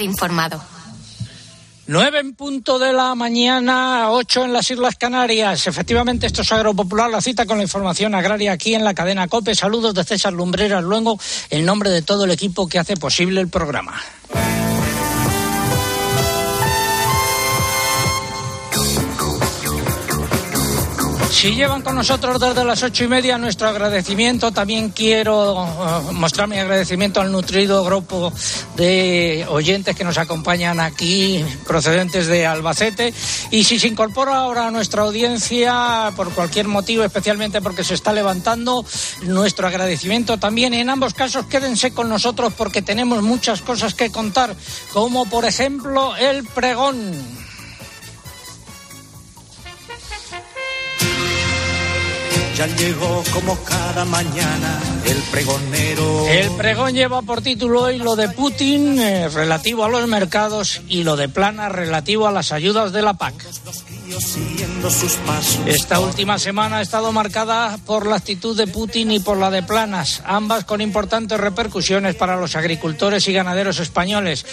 informado. 9 en punto de la mañana, 8 en las Islas Canarias. Efectivamente, esto es Agropopular, la cita con la información agraria aquí en la cadena COPE. Saludos de César Lumbreras, luego en nombre de todo el equipo que hace posible el programa. Si llevan con nosotros desde las ocho y media nuestro agradecimiento, también quiero uh, mostrar mi agradecimiento al nutrido grupo de oyentes que nos acompañan aquí, procedentes de Albacete. Y si se incorpora ahora a nuestra audiencia por cualquier motivo, especialmente porque se está levantando, nuestro agradecimiento también. En ambos casos, quédense con nosotros porque tenemos muchas cosas que contar, como por ejemplo el pregón. El pregonero. El pregón lleva por título hoy lo de Putin eh, relativo a los mercados y lo de Plana relativo a las ayudas de la PAC. Esta última semana ha estado marcada por la actitud de Putin y por la de Planas, ambas con importantes repercusiones para los agricultores y ganaderos españoles.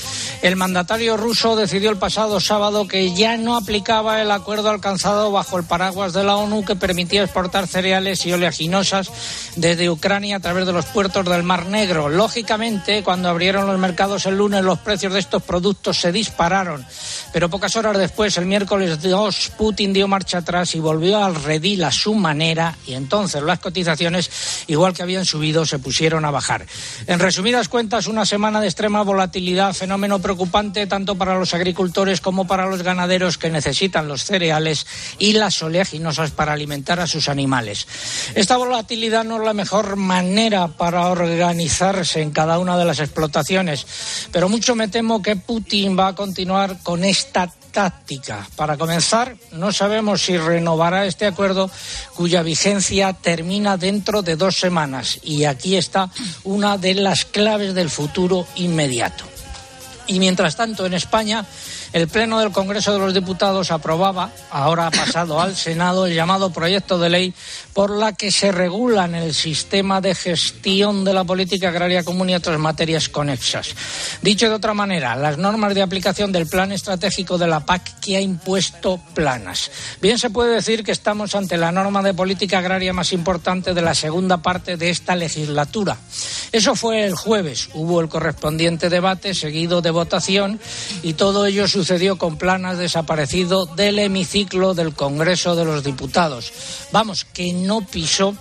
El mandatario ruso decidió el pasado sábado que ya no aplicaba el acuerdo alcanzado bajo el paraguas de la ONU que permitía exportar cereales y oleaginosas desde Ucrania a través de los puertos del Mar Negro. Lógicamente, cuando abrieron los mercados el lunes, los precios de estos productos se dispararon. Pero pocas horas después, el miércoles 2, Putin dio marcha atrás y volvió al redil a su manera y entonces las cotizaciones, igual que habían subido, se pusieron a bajar. En resumidas cuentas, una semana de extrema volatilidad, fenómeno preocupante tanto para los agricultores como para los ganaderos que necesitan los cereales y las oleaginosas para alimentar a sus animales. Esta volatilidad no es la mejor manera para organizarse en cada una de las explotaciones, pero mucho me temo que Putin va a continuar con esta táctica. Para comenzar, no sabemos si renovará este acuerdo cuya vigencia termina dentro de dos semanas. Y aquí está una de las claves del futuro inmediato. Y mientras tanto, en España, el Pleno del Congreso de los Diputados aprobaba, ahora ha pasado al Senado, el llamado proyecto de ley por la que se regulan el sistema de gestión de la política agraria común y otras materias conexas. Dicho de otra manera, las normas de aplicación del plan estratégico de la PAC que ha impuesto planas. Bien se puede decir que estamos ante la norma de política agraria más importante de la segunda parte de esta legislatura. Eso fue el jueves. Hubo el correspondiente debate seguido de votación y todo ello sucedió con Planas desaparecido del hemiciclo del Congreso de los Diputados. Vamos, que no pisó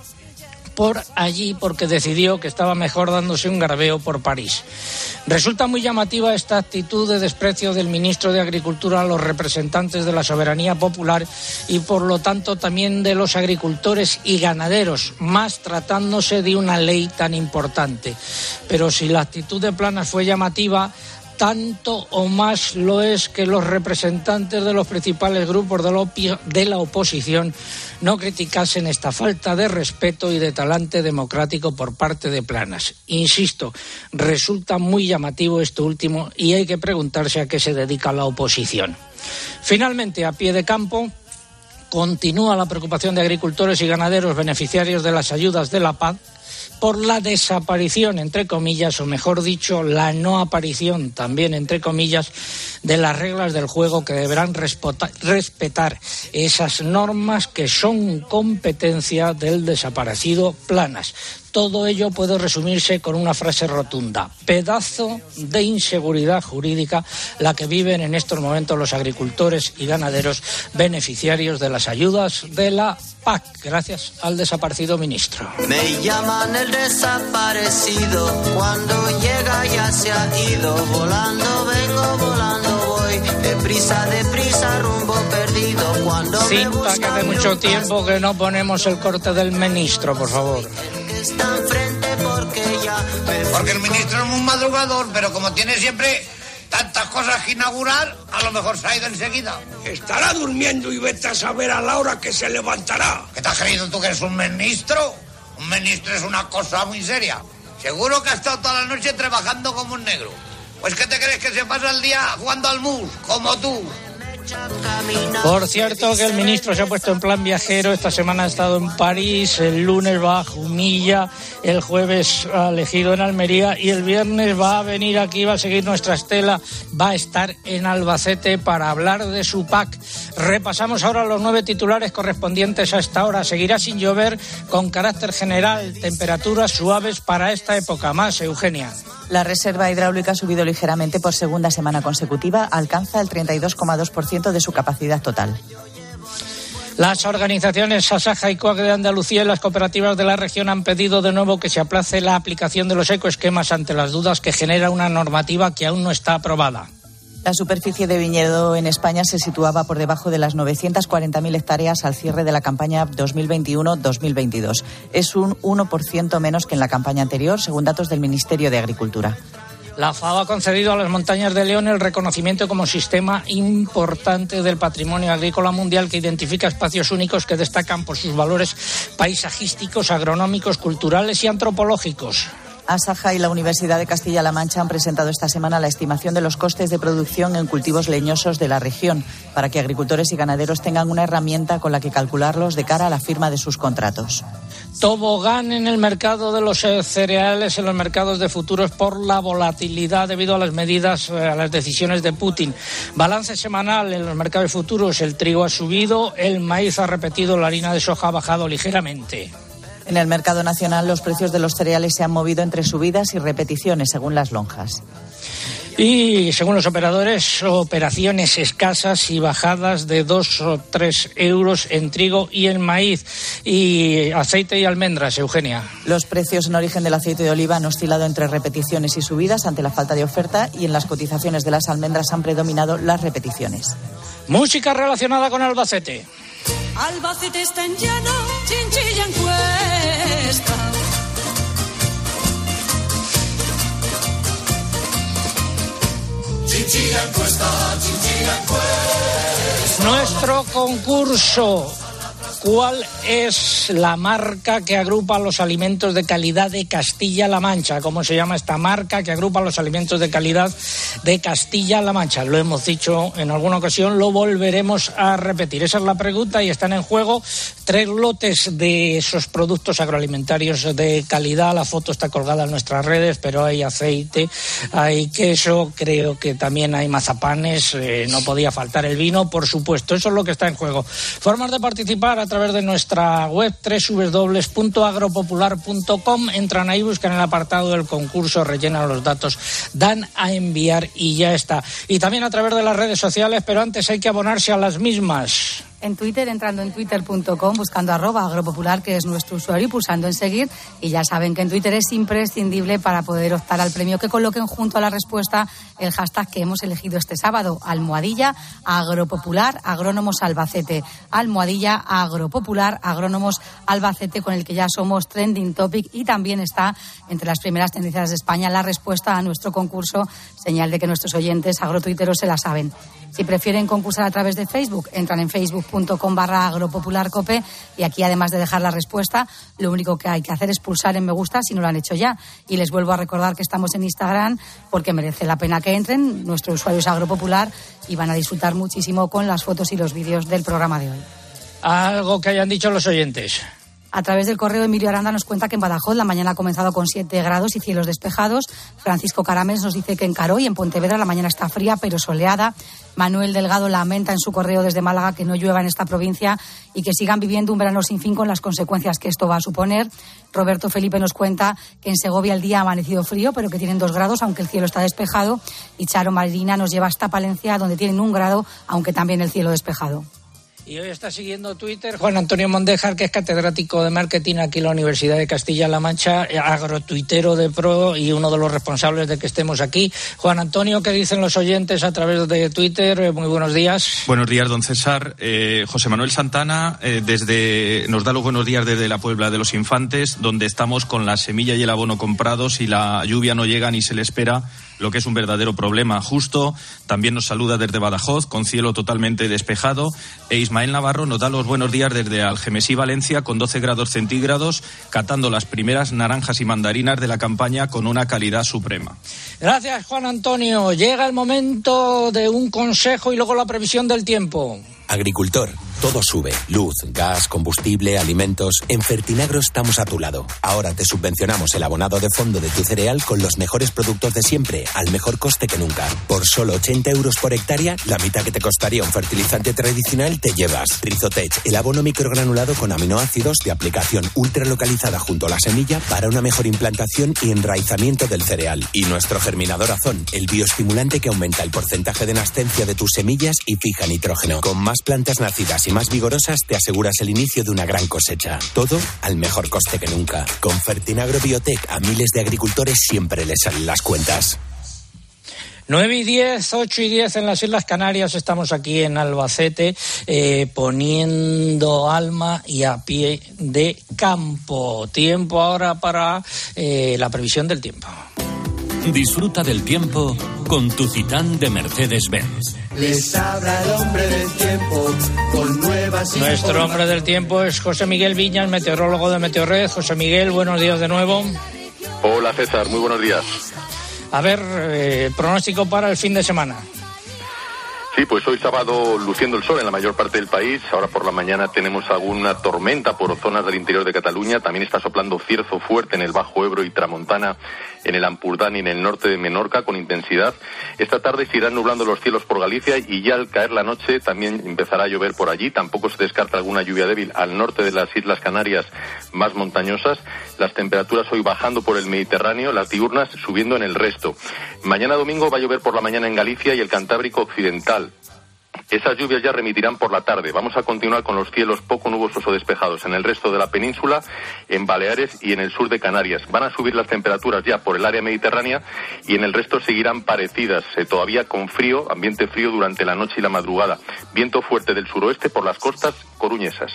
por allí porque decidió que estaba mejor dándose un garbeo por París. Resulta muy llamativa esta actitud de desprecio del ministro de Agricultura a los representantes de la soberanía popular y por lo tanto también de los agricultores y ganaderos, más tratándose de una ley tan importante. Pero si la actitud de Planas fue llamativa, tanto o más lo es que los representantes de los principales grupos de la, oposición no criticasen esta falta de respeto y de talante democrático por parte de Planas. Insisto, resulta muy llamativo esto último y hay que preguntarse a qué se dedica la oposición. Finalmente, a pie de campo, continúa la preocupación de agricultores y ganaderos beneficiarios de las ayudas de la paz por la desaparición, entre comillas, o mejor dicho, la no aparición, también entre comillas, de las reglas del juego que deberán respetar esas normas que son competencia del desaparecido Planas. Todo ello puede resumirse con una frase rotunda. Pedazo de inseguridad jurídica la que viven en estos momentos los agricultores y ganaderos beneficiarios de las ayudas de la PAC, gracias al desaparecido ministro. Me llaman el desaparecido, cuando llega ya se ha ido, volando vengo, volando voy, deprisa, deprisa, rumbo perdido. Cuando Cinta que hace mucho tiempo que no ponemos el corte del ministro, por favor porque el ministro es un madrugador, pero como tiene siempre tantas cosas que inaugurar, a lo mejor se ha ido enseguida. Estará durmiendo y vete a saber a la hora que se levantará. ¿Qué te has creído tú que eres un ministro? Un ministro es una cosa muy seria. Seguro que ha estado toda la noche trabajando como un negro. Pues ¿qué te crees que se pasa el día jugando al mus, como tú? Por cierto que el ministro se ha puesto en plan viajero, esta semana ha estado en París, el lunes va a Jumilla, el jueves ha elegido en Almería y el viernes va a venir aquí, va a seguir nuestra estela, va a estar en Albacete para hablar de su PAC. Repasamos ahora los nueve titulares correspondientes a esta hora. Seguirá sin llover con carácter general, temperaturas suaves para esta época. Más, Eugenia. La reserva hidráulica ha subido ligeramente por segunda semana consecutiva, alcanza el 32,2% de su capacidad total. Las organizaciones Sasaja y COAC de Andalucía y las cooperativas de la región han pedido de nuevo que se aplace la aplicación de los ecoesquemas ante las dudas que genera una normativa que aún no está aprobada. La superficie de viñedo en España se situaba por debajo de las 940.000 hectáreas al cierre de la campaña 2021-2022. Es un 1% menos que en la campaña anterior, según datos del Ministerio de Agricultura. La FAO ha concedido a las montañas de León el reconocimiento como sistema importante del patrimonio agrícola mundial que identifica espacios únicos que destacan por sus valores paisajísticos, agronómicos, culturales y antropológicos. Asaja y la Universidad de Castilla-La Mancha han presentado esta semana la estimación de los costes de producción en cultivos leñosos de la región, para que agricultores y ganaderos tengan una herramienta con la que calcularlos de cara a la firma de sus contratos. Tobogán en el mercado de los cereales, en los mercados de futuros, por la volatilidad debido a las medidas, eh, a las decisiones de Putin. Balance semanal en los mercados futuros, el trigo ha subido, el maíz ha repetido, la harina de soja ha bajado ligeramente. En el mercado nacional los precios de los cereales se han movido entre subidas y repeticiones según las lonjas. Y según los operadores, operaciones escasas y bajadas de dos o tres euros en trigo y en maíz y aceite y almendras, Eugenia. Los precios en origen del aceite de oliva han oscilado entre repeticiones y subidas ante la falta de oferta y en las cotizaciones de las almendras han predominado las repeticiones. Música relacionada con Albacete. Albacete está en llano, Nuestro concurso. ¿Cuál es la marca que agrupa los alimentos de calidad de Castilla-La Mancha? ¿Cómo se llama esta marca que agrupa los alimentos de calidad de Castilla-La Mancha? Lo hemos dicho en alguna ocasión, lo volveremos a repetir. Esa es la pregunta y están en juego tres lotes de esos productos agroalimentarios de calidad. La foto está colgada en nuestras redes, pero hay aceite, hay queso, creo que también hay mazapanes, eh, no podía faltar el vino, por supuesto. Eso es lo que está en juego. Formas de participar a través de nuestra web www.agropopular.com. Entran ahí, buscan el apartado del concurso, rellenan los datos, dan a enviar y ya está. Y también a través de las redes sociales, pero antes hay que abonarse a las mismas en Twitter, entrando en twitter.com, buscando arroba agropopular, que es nuestro usuario, y pulsando en seguir. Y ya saben que en Twitter es imprescindible para poder optar al premio que coloquen junto a la respuesta el hashtag que hemos elegido este sábado, almohadilla agropopular agrónomos albacete. Almohadilla agropopular agrónomos albacete, con el que ya somos trending topic y también está entre las primeras tendencias de España la respuesta a nuestro concurso, señal de que nuestros oyentes agrotuiteros se la saben. Si prefieren concursar a través de Facebook, entran en facebook.com barra agropopularcope y aquí además de dejar la respuesta, lo único que hay que hacer es pulsar en me gusta si no lo han hecho ya. Y les vuelvo a recordar que estamos en Instagram porque merece la pena que entren. Nuestro usuario es agropopular y van a disfrutar muchísimo con las fotos y los vídeos del programa de hoy. Algo que hayan dicho los oyentes. A través del correo Emilio Aranda nos cuenta que en Badajoz la mañana ha comenzado con 7 grados y cielos despejados. Francisco Caramés nos dice que en Caro y en Pontevedra la mañana está fría pero soleada. Manuel Delgado lamenta en su correo desde Málaga que no llueva en esta provincia y que sigan viviendo un verano sin fin con las consecuencias que esto va a suponer. Roberto Felipe nos cuenta que en Segovia el día ha amanecido frío, pero que tienen dos grados, aunque el cielo está despejado. Y Charo Marina nos lleva hasta Palencia, donde tienen un grado, aunque también el cielo despejado. Y hoy está siguiendo Twitter Juan Antonio Mondejar, que es catedrático de marketing aquí en la Universidad de Castilla-La Mancha, eh, agrotuitero de pro y uno de los responsables de que estemos aquí. Juan Antonio, ¿qué dicen los oyentes a través de Twitter? Eh, muy buenos días. Buenos días, don César. Eh, José Manuel Santana desde nos da los buenos días desde la Puebla de los Infantes, donde estamos con la semilla y el abono comprados y la lluvia no llega ni se le espera lo que es un verdadero problema justo. También nos saluda desde Badajoz, con cielo totalmente despejado. E Ismael Navarro nos da los buenos días desde Algemesí, Valencia, con 12 grados centígrados, catando las primeras naranjas y mandarinas de la campaña con una calidad suprema. Gracias, Juan Antonio. Llega el momento de un consejo y luego la previsión del tiempo. Agricultor, todo sube. Luz, gas, combustible, alimentos. En Fertinagro estamos a tu lado. Ahora te subvencionamos el abonado de fondo de tu cereal con los mejores productos de siempre, al mejor coste que nunca. Por solo 80 euros por hectárea, la mitad que te costaría un fertilizante tradicional te llevas. Rizotech, el abono microgranulado con aminoácidos de aplicación ultra localizada junto a la semilla para una mejor implantación y enraizamiento del cereal. Y nuestro germinador azón, el bioestimulante que aumenta el porcentaje de nascencia de tus semillas y fija nitrógeno. Con más plantas nacidas y más vigorosas te aseguras el inicio de una gran cosecha. Todo al mejor coste que nunca. Con Fertinagro Biotech a miles de agricultores siempre les salen las cuentas. 9 y 10, 8 y 10 en las Islas Canarias. Estamos aquí en Albacete eh, poniendo alma y a pie de campo. Tiempo ahora para eh, la previsión del tiempo. Disfruta del tiempo con tu Citán de Mercedes-Benz. Les habla el hombre del tiempo con nuevas Nuestro hombre del tiempo es José Miguel Viñas, meteorólogo de Meteorred. José Miguel, buenos días de nuevo. Hola César, muy buenos días. A ver, eh, pronóstico para el fin de semana. Sí, pues hoy sábado luciendo el sol en la mayor parte del país. Ahora por la mañana tenemos alguna tormenta por zonas del interior de Cataluña. También está soplando cierzo fuerte en el Bajo Ebro y Tramontana, en el Ampurdán y en el norte de Menorca con intensidad. Esta tarde se irán nublando los cielos por Galicia y ya al caer la noche también empezará a llover por allí. Tampoco se descarta alguna lluvia débil al norte de las Islas Canarias más montañosas. Las temperaturas hoy bajando por el Mediterráneo, las diurnas subiendo en el resto. Mañana domingo va a llover por la mañana en Galicia y el Cantábrico Occidental. Esas lluvias ya remitirán por la tarde. Vamos a continuar con los cielos poco nubosos o despejados en el resto de la península, en Baleares y en el sur de Canarias. Van a subir las temperaturas ya por el área mediterránea y en el resto seguirán parecidas, eh, todavía con frío, ambiente frío durante la noche y la madrugada. Viento fuerte del suroeste por las costas coruñesas.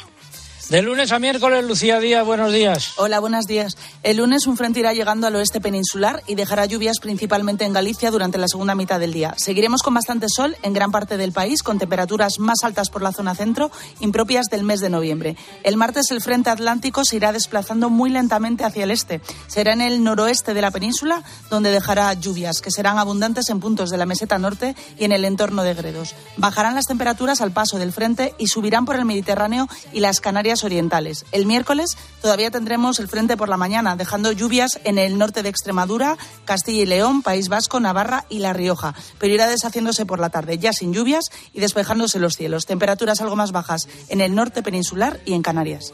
De lunes a miércoles, Lucía Díaz, buenos días. Hola, buenos días. El lunes un frente irá llegando al oeste peninsular y dejará lluvias principalmente en Galicia durante la segunda mitad del día. Seguiremos con bastante sol en gran parte del país, con temperaturas más altas por la zona centro, impropias del mes de noviembre. El martes el frente atlántico se irá desplazando muy lentamente hacia el este. Será en el noroeste de la península donde dejará lluvias, que serán abundantes en puntos de la meseta norte y en el entorno de Gredos. Bajarán las temperaturas al paso del frente y subirán por el Mediterráneo y las Canarias orientales. El miércoles todavía tendremos el frente por la mañana, dejando lluvias en el norte de Extremadura, Castilla y León, País Vasco, Navarra y La Rioja, pero irá deshaciéndose por la tarde, ya sin lluvias y despejándose los cielos. Temperaturas algo más bajas en el norte peninsular y en Canarias.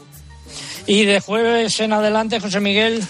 Y de jueves en adelante, José Miguel.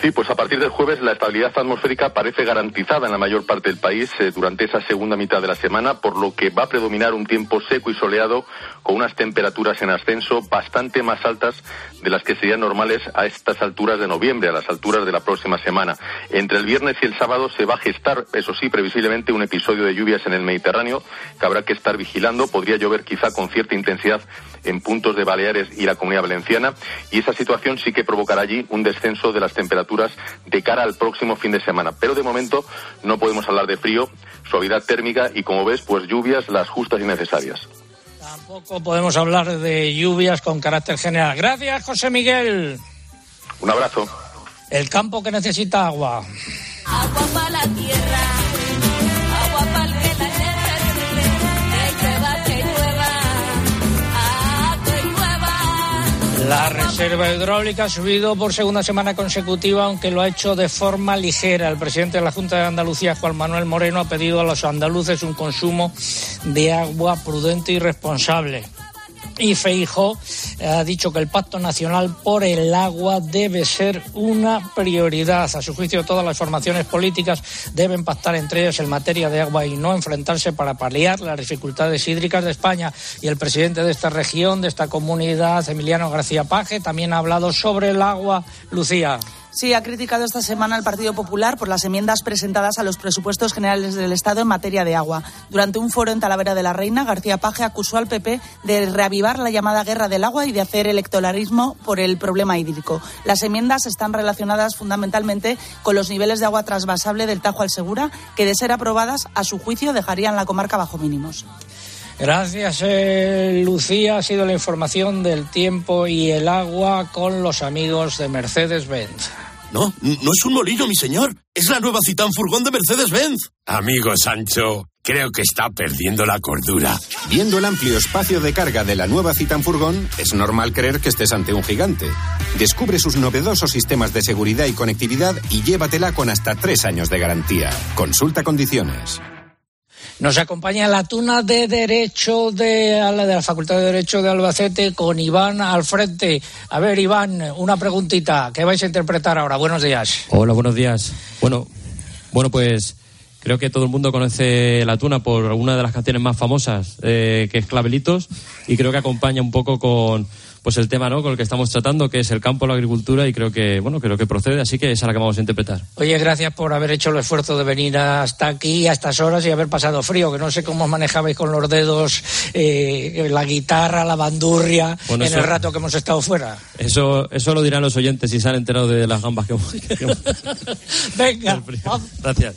Sí, pues a partir del jueves la estabilidad atmosférica parece garantizada en la mayor parte del país eh, durante esa segunda mitad de la semana, por lo que va a predominar un tiempo seco y soleado con unas temperaturas en ascenso bastante más altas de las que serían normales a estas alturas de noviembre, a las alturas de la próxima semana. Entre el viernes y el sábado se va a gestar, eso sí, previsiblemente un episodio de lluvias en el Mediterráneo que habrá que estar vigilando. Podría llover quizá con cierta intensidad en puntos de Baleares y la Comunidad Valenciana y esa situación sí que provocará allí un descenso de las temperaturas de cara al próximo fin de semana. Pero de momento no podemos hablar de frío, suavidad térmica y como ves, pues lluvias las justas y necesarias. Tampoco podemos hablar de lluvias con carácter general. Gracias, José Miguel. Un abrazo. El campo que necesita agua. Agua para la tierra, La reserva hidráulica ha subido por segunda semana consecutiva, aunque lo ha hecho de forma ligera. El presidente de la Junta de Andalucía, Juan Manuel Moreno, ha pedido a los andaluces un consumo de agua prudente y responsable. Y Feijo ha dicho que el Pacto Nacional por el Agua debe ser una prioridad. A su juicio, todas las formaciones políticas deben pactar entre ellas en materia de agua y no enfrentarse para paliar las dificultades hídricas de España. Y el presidente de esta región, de esta comunidad, Emiliano García Paje, también ha hablado sobre el agua. Lucía. Sí, ha criticado esta semana el Partido Popular por las enmiendas presentadas a los presupuestos generales del Estado en materia de agua. Durante un foro en Talavera de la Reina, García Paje acusó al PP de reavivar la llamada guerra del agua y de hacer electoralismo por el problema hídrico. Las enmiendas están relacionadas fundamentalmente con los niveles de agua trasvasable del Tajo al Segura, que de ser aprobadas, a su juicio, dejarían la comarca bajo mínimos. Gracias, eh, Lucía. Ha sido la información del tiempo y el agua con los amigos de Mercedes-Benz. No, no es un molino, mi señor. Es la nueva Citán Furgón de Mercedes-Benz. Amigo Sancho, creo que está perdiendo la cordura. Viendo el amplio espacio de carga de la nueva Citan Furgón, es normal creer que estés ante un gigante. Descubre sus novedosos sistemas de seguridad y conectividad y llévatela con hasta tres años de garantía. Consulta condiciones. Nos acompaña la tuna de Derecho de, de la Facultad de Derecho de Albacete con Iván al frente. A ver, Iván, una preguntita. ¿Qué vais a interpretar ahora? Buenos días. Hola, buenos días. Bueno, bueno, pues creo que todo el mundo conoce la tuna por una de las canciones más famosas, eh, que es Clavelitos, y creo que acompaña un poco con pues el tema ¿no? con el que estamos tratando, que es el campo, la agricultura, y creo que, bueno, creo que procede, así que esa es la que vamos a interpretar. Oye, gracias por haber hecho el esfuerzo de venir hasta aquí a estas horas y haber pasado frío, que no sé cómo os manejabais con los dedos, eh, la guitarra, la bandurria, Bueno, en eso- el rato que hemos estado fuera. Eso, eso lo dirán los oyentes si se han enterado de las gambas que hemos. que hemos- Venga, Gracias.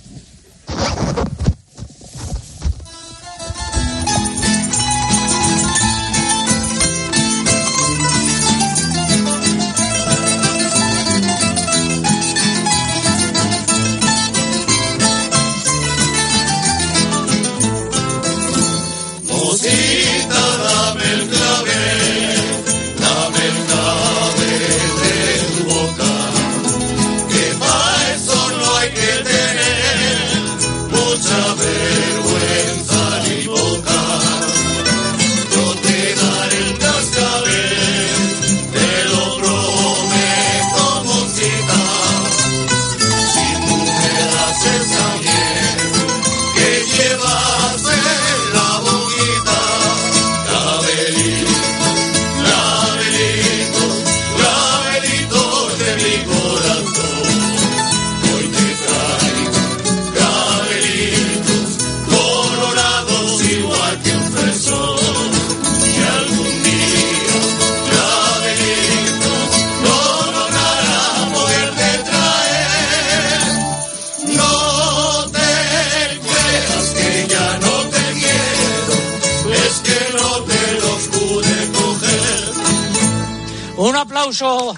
Aplauso.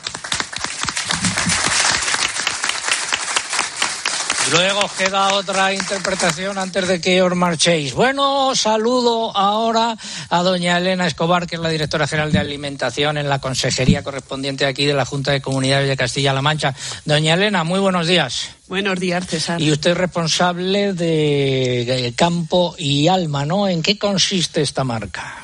Luego queda otra interpretación antes de que os marchéis. Bueno, saludo ahora a doña Elena Escobar, que es la directora general de alimentación en la consejería correspondiente aquí de la Junta de Comunidades de Castilla-La Mancha. Doña Elena, muy buenos días. Buenos días, César. Y usted es responsable de de Campo y Alma, ¿no? ¿En qué consiste esta marca?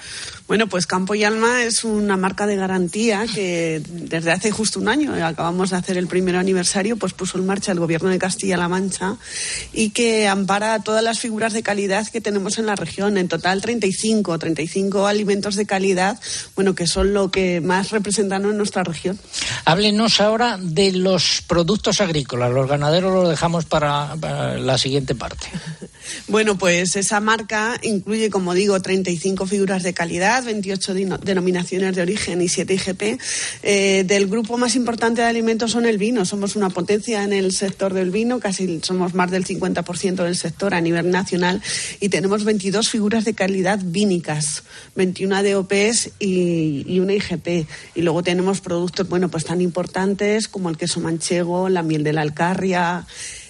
Bueno, pues Campo y Alma es una marca de garantía que desde hace justo un año, eh, acabamos de hacer el primer aniversario, pues puso en marcha el Gobierno de Castilla-La Mancha y que ampara todas las figuras de calidad que tenemos en la región. En total 35, 35 alimentos de calidad, bueno, que son lo que más representan en nuestra región. Háblenos ahora de los productos agrícolas. Los ganaderos los dejamos para, para la siguiente parte. Bueno, pues esa marca incluye, como digo, 35 figuras de calidad, 28 dino- denominaciones de origen y 7 IGP. Eh, del grupo más importante de alimentos son el vino. Somos una potencia en el sector del vino, casi somos más del 50% del sector a nivel nacional y tenemos 22 figuras de calidad vínicas, 21 DOPs y, y una IGP. Y luego tenemos productos, bueno, pues tan importantes como el queso manchego, la miel de la Alcarria,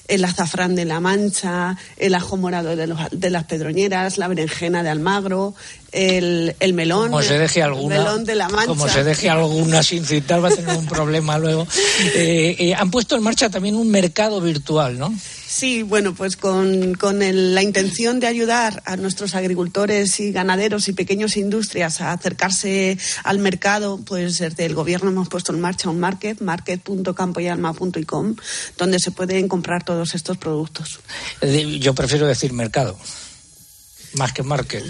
el azafrán de la Mancha, el ajo morado de, de las Pedroñeras, la berenjena de Almagro, el, el melón, Como se deje el alguna, melón de la Mancha. como se deje alguna sin citar, va a tener un problema luego. Eh, eh, han puesto en marcha también un mercado virtual, ¿no? Sí, bueno, pues con, con el- la intención de ayudar a nuestros agricultores y ganaderos y pequeñas industrias a acercarse al mercado, pues desde el gobierno hemos puesto en marcha un market, market.campoyalma.com, donde se pueden comprar todos estos productos. Eh, Yo prefiero decir mercado, más que market.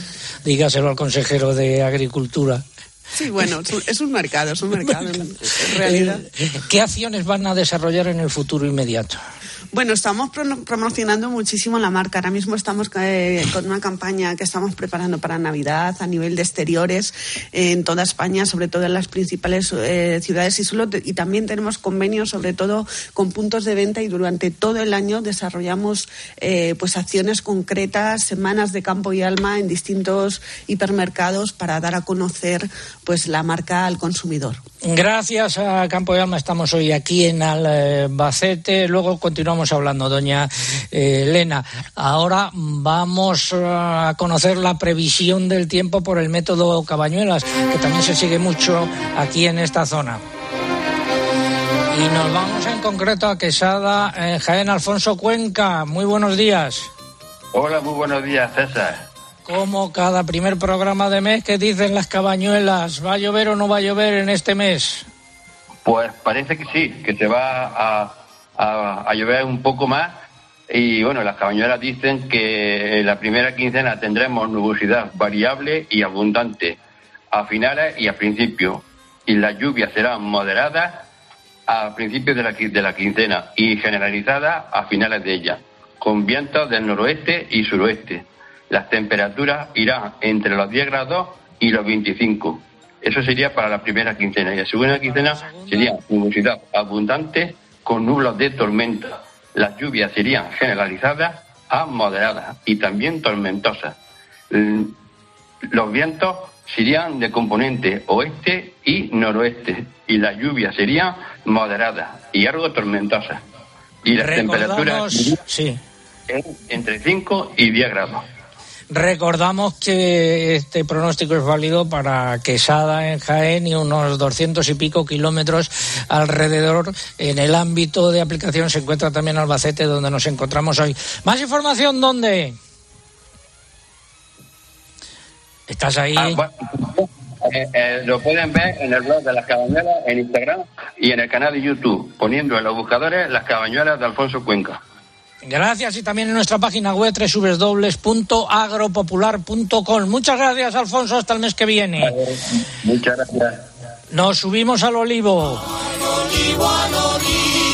Dígaselo al consejero de Agricultura. Sí, bueno, es un, mercado, es un mercado en, en realidad. Eh, ¿Qué acciones van a desarrollar en el futuro inmediato? Bueno, estamos pro- promocionando muchísimo la marca. Ahora mismo estamos eh, con una campaña que estamos preparando para Navidad a nivel de exteriores eh, en toda España, sobre todo en las principales eh, ciudades y solo y también tenemos convenios, sobre todo con puntos de venta y durante todo el año desarrollamos pues acciones concretas, semanas de campo y alma en distintos hipermercados para dar a conocer pues la marca al consumidor. Gracias a Campo de Alma estamos hoy aquí en Albacete. Luego continuamos hablando, doña eh, Elena. Ahora vamos a conocer la previsión del tiempo por el método Cabañuelas, que también se sigue mucho aquí en esta zona. Y nos vamos en concreto a Quesada, en Jaén Alfonso Cuenca. Muy buenos días. Hola, muy buenos días, César. Como cada primer programa de mes, ¿qué dicen las cabañuelas? ¿Va a llover o no va a llover en este mes? Pues parece que sí, que se va a, a- llover un poco más. Y bueno, las cabañuelas dicen que en la primera quincena tendremos nubosidad variable y abundante a finales y a principios. Y las lluvias serán moderadas a principios de la, de la quincena y generalizadas a finales de ella, con vientos del noroeste y suroeste. Las temperaturas irán entre los 10 grados y los 25. Eso sería para la primera quincena. Y la segunda quincena sería nubosidad abundante con nublos de tormenta. Las lluvias serían generalizadas a moderadas y también tormentosas. Mm, Los vientos serían de componente oeste y noroeste y las lluvias serían moderadas y algo tormentosas. Y las temperaturas sí. entre 5 y 10 grados. Recordamos que este pronóstico es válido para Quesada en Jaén y unos 200 y pico kilómetros alrededor. En el ámbito de aplicación se encuentra también Albacete, donde nos encontramos hoy. ¿Más información dónde? ¿Estás ahí? Ah, eh, eh, lo pueden ver en el blog de las cabañuelas, en Instagram y en el canal de YouTube, poniendo en los buscadores las cabañuelas de Alfonso Cuenca. Gracias y también en nuestra página web www.agropopular.com. Muchas gracias, Alfonso. Hasta el mes que viene. Muchas gracias. Nos subimos al olivo.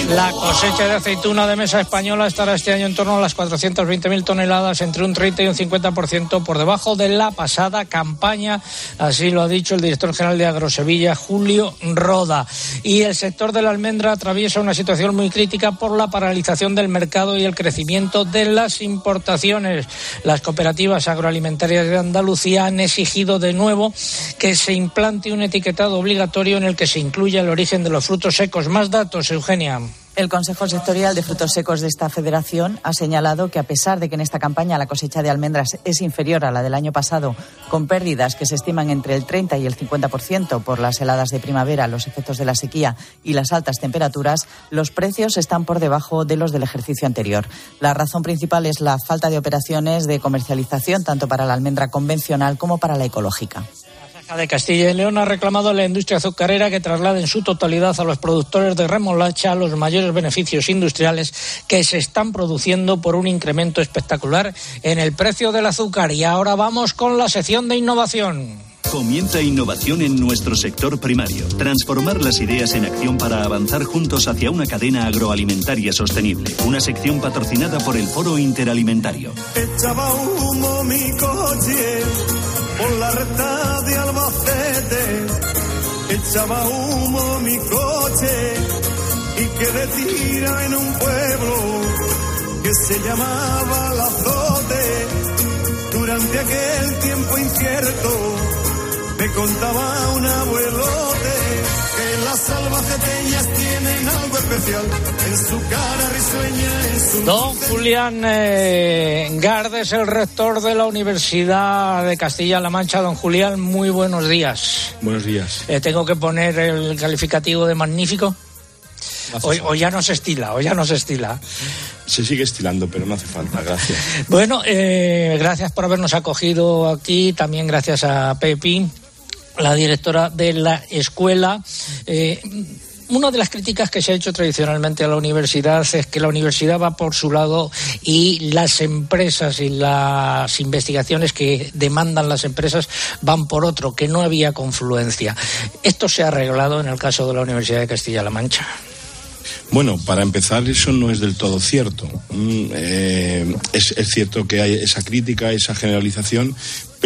La cosecha de aceituna de mesa española estará este año en torno a las 420.000 toneladas, entre un 30 y un 50% por debajo de la pasada campaña. Así lo ha dicho el director general de Agrosevilla, Julio Roda. Y el sector de la almendra atraviesa una situación muy crítica por la paralización del mercado y el crecimiento de las importaciones. Las cooperativas agroalimentarias de Andalucía han exigido de nuevo que se implante un etiquetado obligatorio en el que se incluya el origen de los frutos secos. Más datos, Eugenia. El Consejo Sectorial de Frutos Secos de esta federación ha señalado que a pesar de que en esta campaña la cosecha de almendras es inferior a la del año pasado, con pérdidas que se estiman entre el 30 y el 50% por las heladas de primavera, los efectos de la sequía y las altas temperaturas, los precios están por debajo de los del ejercicio anterior. La razón principal es la falta de operaciones de comercialización tanto para la almendra convencional como para la ecológica. Caja de Castilla y León ha reclamado a la industria azucarera que traslade en su totalidad a los productores de remolacha los mayores beneficios industriales que se están produciendo por un incremento espectacular en el precio del azúcar. Y ahora vamos con la sección de innovación. Comienza innovación en nuestro sector primario. Transformar las ideas en acción para avanzar juntos hacia una cadena agroalimentaria sostenible. Una sección patrocinada por el Foro Interalimentario. Echaba humo mi coche por la recta de Albacete. Echaba humo mi coche y quedé tirado en un pueblo que se llamaba La. Durante aquel tiempo incierto me contaba un abuelote que las albaceteñas tienen algo especial en su cara risueña, en su Don Julián eh, Gardes, el rector de la Universidad de Castilla-La Mancha. Don Julián, muy buenos días. Buenos días. Eh, ¿Tengo que poner el calificativo de magnífico? O, o ya no se estila, o ya no se estila. Se sigue estilando, pero no hace falta, gracias. Bueno, eh, gracias por habernos acogido aquí, también gracias a Pepi, la directora de la escuela. Eh, una de las críticas que se ha hecho tradicionalmente a la universidad es que la universidad va por su lado y las empresas y las investigaciones que demandan las empresas van por otro, que no había confluencia. Esto se ha arreglado en el caso de la Universidad de Castilla-La Mancha. Bueno, para empezar, eso no es del todo cierto. Mm, eh, es, es cierto que hay esa crítica, esa generalización,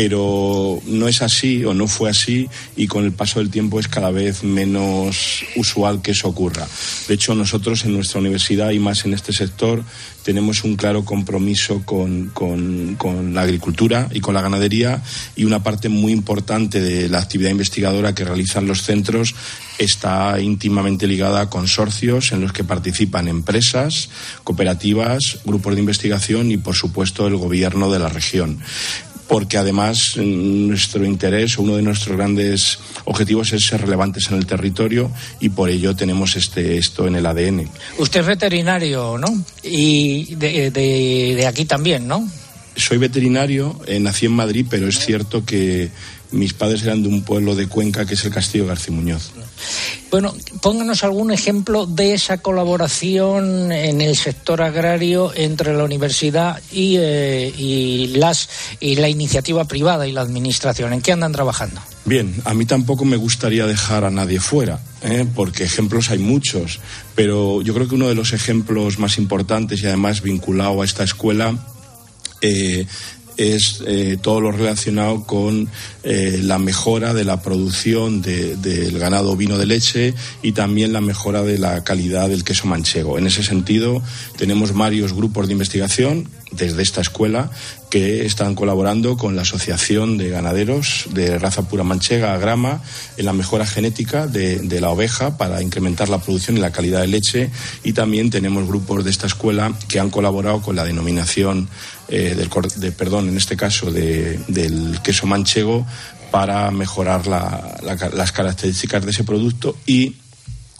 pero no es así o no fue así y con el paso del tiempo es cada vez menos usual que eso ocurra. De hecho, nosotros en nuestra universidad y más en este sector tenemos un claro compromiso con, con- la agricultura y con la ganadería y una parte muy importante de la actividad investigadora que realizan los centros está íntimamente ligada a consorcios en los que participan empresas, cooperativas, grupos de investigación y, por supuesto, el gobierno de la región porque además mm, nuestro interés uno de nuestros grandes objetivos es ser relevantes en el territorio y por ello tenemos este, esto en el ADN. Usted es veterinario, ¿no? Y de aquí también, ¿no? Soy veterinario, eh, nací en Madrid, pero es cierto que mis padres eran de un pueblo de Cuenca que es el Castillo García Muñoz. Bueno, pónganos algún ejemplo de esa colaboración en el sector agrario entre la universidad y, eh, y las y la iniciativa privada y la administración. ¿En qué andan trabajando? Bien, a mí tampoco me gustaría dejar a nadie fuera, ¿eh? porque ejemplos hay muchos, pero yo creo que uno de los ejemplos más importantes y además vinculado a esta escuela eh, es eh, todo lo relacionado con eh, la mejora de la producción de- del ganado ovino de leche y también la mejora de la calidad del queso manchego. En ese sentido, tenemos varios grupos de investigación desde esta escuela que están colaborando con la Asociación de Ganaderos de Raza Pura Manchega, Agrama, en la mejora genética de, la oveja para incrementar la producción y la calidad de leche. Y también tenemos grupos de esta escuela que han colaborado con la denominación eh, de, perdón, en este caso de- del queso manchego para mejorar la- la- las características de ese producto y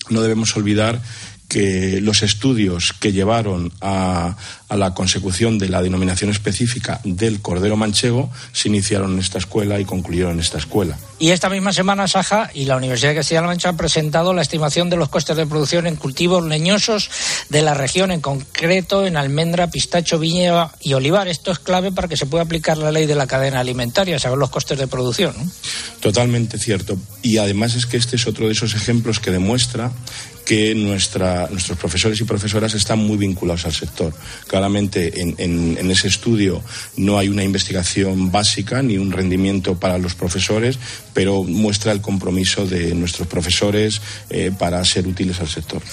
no debemos olvidar que los estudios que llevaron a, a la consecución de la denominación específica del cordero manchego se iniciaron en esta escuela y concluyeron en esta escuela. Y esta misma semana Saja y la Universidad de Castilla-La Mancha han presentado la estimación de los costes de producción en cultivos leñosos de la región, en concreto en almendra, pistacho, viña y olivar. Esto es clave para que se pueda aplicar la ley de la cadena alimentaria, saber los costes de producción. ¿no? Totalmente cierto. Y además es que este es otro de esos ejemplos que demuestra que nuestra, nuestros profesores y profesoras están muy vinculados al sector. Claramente en, ese estudio no hay una investigación básica ni un rendimiento para los profesores, pero muestra el compromiso de nuestros profesores eh, para ser útiles al sector.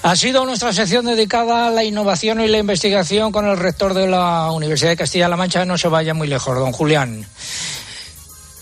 Ha sido nuestra sección dedicada a la innovación y la investigación con el rector de la Universidad de Castilla-La Mancha. No se vaya muy lejos, don Julián.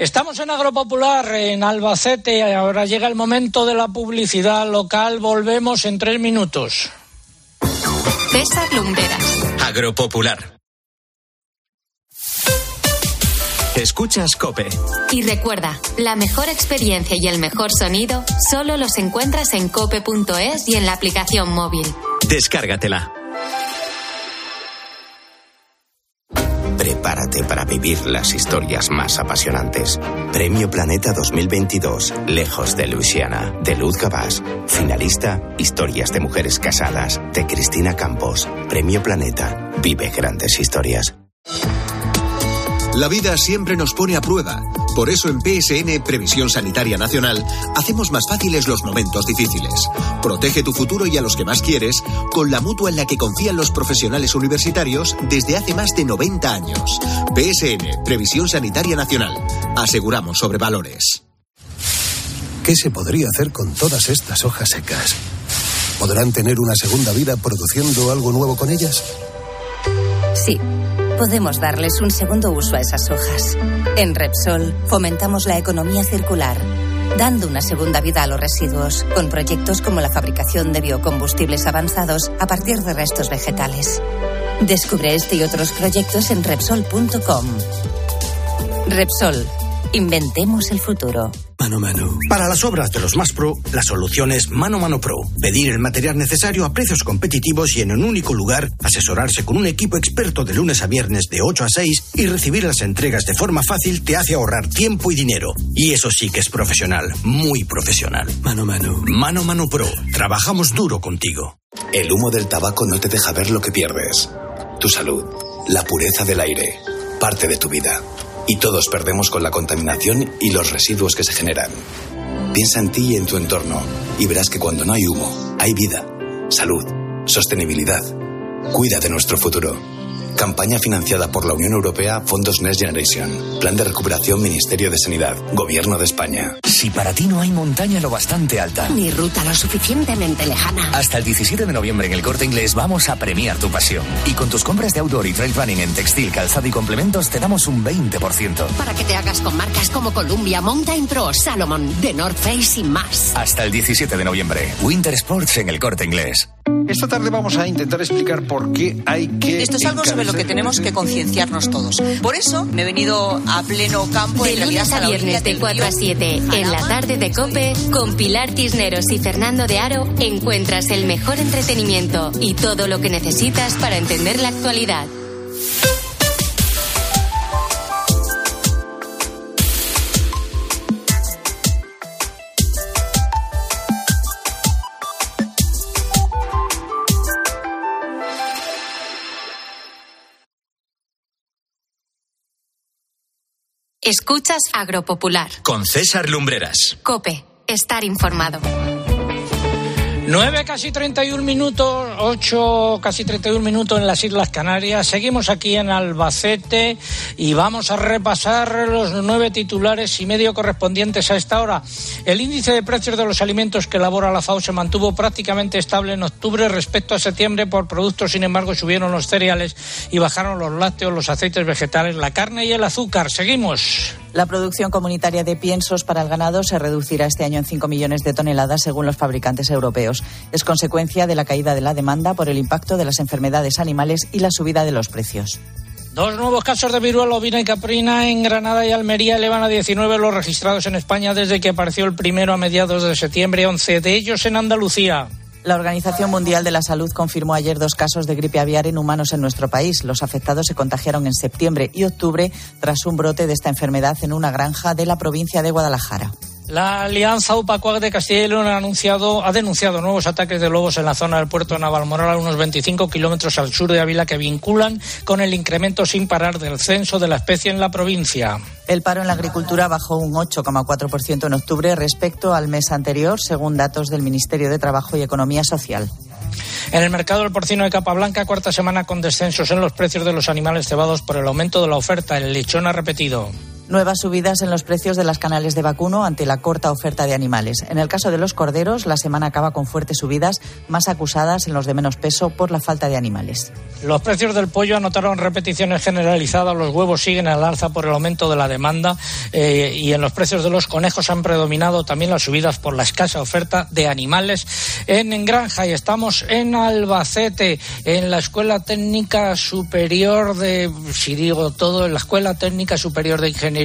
Estamos en Agropopular, en Albacete. Ahora llega el momento de la publicidad local. Volvemos en tres minutos. César Lumberas. Agropopular. Escuchas Cope. Y recuerda, la mejor experiencia y el mejor sonido solo los encuentras en cope.es y en la aplicación móvil. Descárgatela. Para vivir las historias más apasionantes. Premio Planeta 2022, Lejos de Luisiana, de Luz Gabás. Finalista, Historias de Mujeres Casadas, de Cristina Campos. Premio Planeta, vive grandes historias. La vida siempre nos pone a prueba. Por eso en PSN Previsión Sanitaria Nacional hacemos más fáciles los momentos difíciles. Protege tu futuro y a los que más quieres con la mutua en la que confían los profesionales universitarios desde hace más de 90 años. PSN Previsión Sanitaria Nacional. Aseguramos sobre valores. ¿Qué se podría hacer con todas estas hojas secas? ¿Podrán tener una segunda vida produciendo algo nuevo con ellas? Sí, podemos darles un segundo uso a esas hojas. En Repsol fomentamos la economía circular. dando una segunda vida a los residuos, con proyectos como la fabricación de biocombustibles avanzados a partir de restos vegetales. Descubre este y otros proyectos en Repsol.com. Repsol, inventemos el futuro. Mano a mano. Para las obras de los más pro, la solución es Mano a Mano Pro. Pedir el material necesario a precios competitivos y en un único lugar, asesorarse con un equipo experto de lunes a viernes de 8 a 6 y recibir las entregas de forma fácil te hace ahorrar tiempo y dinero. Y eso sí que es profesional, muy profesional. Mano a mano. Mano a Mano Pro. Trabajamos duro contigo. El humo del tabaco no te deja ver lo que pierdes. Tu salud, la pureza del aire, parte de tu vida. Y todos perdemos con la contaminación y los residuos que se generan. Piensa en ti y en tu entorno y verás que cuando no hay humo, hay vida, salud, sostenibilidad. Cuida de nuestro futuro. Campaña financiada por la Unión Europea, Fondos Next Generation. Plan de recuperación, Ministerio de Sanidad, Gobierno de España. Si para ti no hay montaña lo bastante alta, Ni ruta lo suficientemente lejana. hasta el 17 de noviembre en el Corte Inglés vamos a premiar tu pasión. Y con tus compras de outdoor y trail running en textil, calzado y complementos te damos un 20%. Para que te hagas con marcas como Columbia, Mountain Pro, Salomon, The North Face y más. Hasta el 17 de noviembre, Winter Sports en el Corte Inglés. Esta tarde vamos a intentar explicar por qué hay que. Esto es algo sobre lo que tenemos que concienciarnos todos. Por eso me he venido a pleno campo De en realidad lunes a viernes de del 4 a río. 7 en la tarde de Cope, con Pilar Tisneros y Fernando de Aro, encuentras el mejor entretenimiento y todo lo que necesitas para entender la actualidad. Escuchas Agropopular. Con César Lumbreras. Cope, estar informado. 9 casi 31 minutos, 8 casi 31 minutos en las Islas Canarias. Seguimos aquí en Albacete y vamos a repasar los nueve titulares y medio correspondientes a esta hora. El índice de precios de los alimentos que elabora la FAO se mantuvo prácticamente estable en octubre respecto a septiembre. Por productos, sin embargo, subieron los cereales y bajaron los lácteos, los aceites vegetales, la carne y el azúcar. Seguimos. La producción comunitaria de piensos para el ganado se reducirá este año en 5 millones de toneladas según los fabricantes europeos. Es consecuencia de la caída de la demanda por el impacto de las enfermedades animales y la subida de los precios. Dos nuevos casos de viruela ovina y caprina en Granada y Almería elevan a 19 los registrados en España desde que apareció el primero a mediados de septiembre, 11 de ellos en Andalucía. La Organización Mundial de la Salud confirmó ayer dos casos de gripe aviar en humanos en nuestro país. Los afectados se contagiaron en septiembre y octubre tras un brote de esta enfermedad en una granja de la provincia de Guadalajara. La Alianza UPACUAC de Castilla y León ha, anunciado, ha denunciado nuevos ataques de lobos en la zona del puerto de Navalmoral, a unos 25 kilómetros al sur de Ávila, que vinculan con el incremento sin parar del censo de la especie en la provincia. El paro en la agricultura bajó un 8,4% en octubre respecto al mes anterior, según datos del Ministerio de Trabajo y Economía Social. En el mercado del porcino de capa blanca, cuarta semana con descensos en los precios de los animales cebados por el aumento de la oferta. El lechón ha repetido. Nuevas subidas en los precios de las canales de vacuno ante la corta oferta de animales. En el caso de los corderos, la semana acaba con fuertes subidas, más acusadas en los de menos peso por la falta de animales. Los precios del pollo anotaron repeticiones generalizadas, los huevos siguen al alza por el aumento de la demanda eh, y en los precios de los conejos han predominado también las subidas por la escasa oferta de animales en, en granja y estamos en Albacete, en la Escuela Técnica Superior de, si digo todo, en la Escuela Técnica Superior de Ingeniería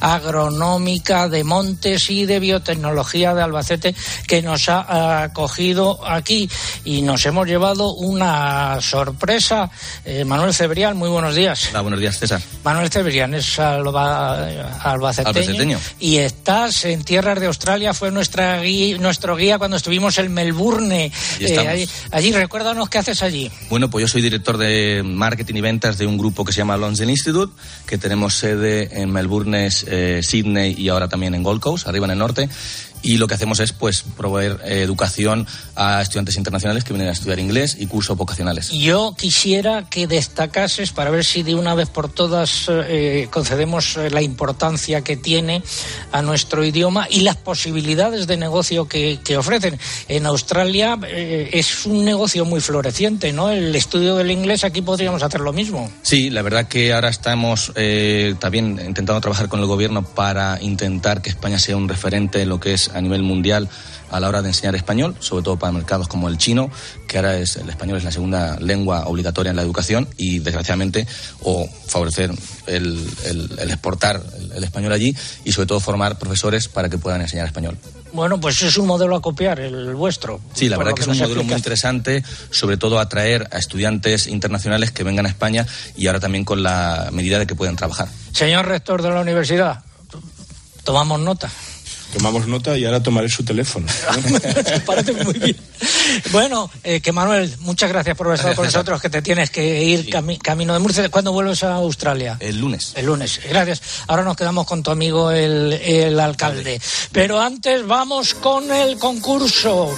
Agronómica de Montes y de Biotecnología de Albacete que nos ha acogido aquí y nos hemos llevado una sorpresa. Eh, Manuel Cebrián, muy buenos días. Hola, buenos días, César. Manuel Cebrián es alba- albaceteño, Albaceteño. y estás en tierras de Australia, fue nuestra guía- nuestro guía cuando estuvimos en Melbourne. Eh, Allí estamos. allí, allí, recuérdanos qué haces allí. Bueno, pues yo soy director de marketing y ventas de un grupo que se llama Lonsdale Institute, que tenemos sede en Melbourne, eh, Sydney y ahora también en Gold Coast, arriba en el norte. Y lo que hacemos es pues proveer eh, educación a estudiantes internacionales que vienen a estudiar inglés y cursos vocacionales. Yo quisiera que destacases para ver si de una vez por todas eh, concedemos eh, la importancia que tiene a nuestro idioma y las posibilidades de negocio que, que ofrecen. En Australia eh, es un negocio muy floreciente, ¿no? El estudio del inglés aquí podríamos hacer lo mismo. Sí, la verdad que ahora estamos eh, también intentando trabajar con el gobierno para intentar que España sea un referente en lo que es a nivel mundial a la hora de enseñar español, sobre todo para mercados como el chino, que ahora es el español es la segunda lengua obligatoria en la educación y desgraciadamente o favorecer el, el- el exportar el, el español allí y sobre todo formar profesores para que puedan enseñar español. Bueno, pues es un modelo a copiar, el vuestro. Sí, la verdad que es un modelo muy interesante, sobre todo atraer a estudiantes internacionales que vengan a España y ahora también con la medida de que puedan trabajar. Señor rector de la universidad, tomamos nota. Tomamos nota y ahora tomaré su teléfono. Parece muy bien. Bueno, eh, que Manuel, muchas gracias por haber estado con nosotros, que te tienes que ir cami- camino de Murcia. ¿Cuándo vuelves a Australia? El lunes. El lunes, gracias. Ahora nos quedamos con tu amigo el, el alcalde. Pero antes vamos con el concurso.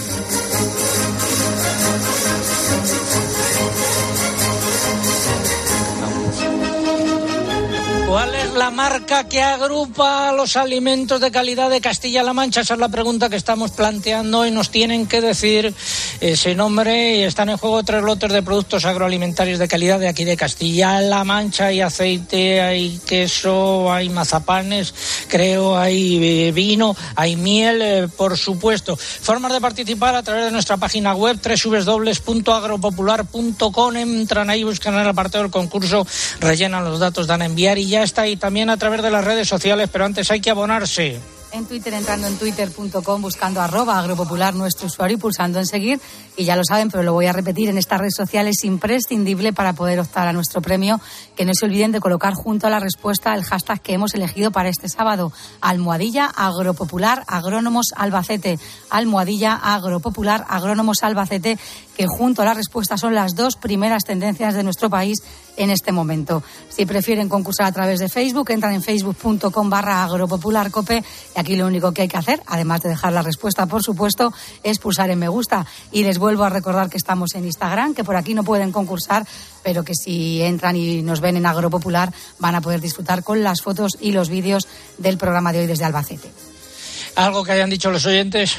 ¿Cuál es la marca que agrupa los alimentos de calidad de Castilla-La Mancha? Esa es la pregunta que estamos planteando y nos tienen que decir ese nombre. Están en juego tres lotes de productos agroalimentarios de calidad de aquí de Castilla-La Mancha. Hay aceite, hay queso, hay mazapanes, creo, hay eh, vino, hay miel, eh, por supuesto. Formas de participar a través de nuestra página web www.agropopular.com. Entran ahí, buscan el apartado del concurso, rellenan los datos, dan a enviar y ya está. Y también a través de las redes sociales, pero antes hay que abonarse. En Twitter, entrando en twitter.com, buscando agropopular nuestro usuario y pulsando en seguir. Y ya lo saben, pero lo voy a repetir, en estas redes sociales es imprescindible para poder optar a nuestro premio. Que no se olviden de colocar junto a la respuesta el hashtag que hemos elegido para este sábado. Almohadilla Agropopular Agrónomos Albacete. Almohadilla Agropopular Agrónomos Albacete, que junto a la respuesta son las dos primeras tendencias de nuestro país en este momento. Si prefieren concursar a través de Facebook, entran en facebook.com barra agropopularcope y aquí lo único que hay que hacer, además de dejar la respuesta, por supuesto, es pulsar en me gusta. Y les vuelvo a recordar que estamos en Instagram, que por aquí no pueden concursar, pero que si entran y nos ven en Agropopular van a poder disfrutar con las fotos y los vídeos del programa de hoy desde Albacete. ¿Algo que hayan dicho los oyentes?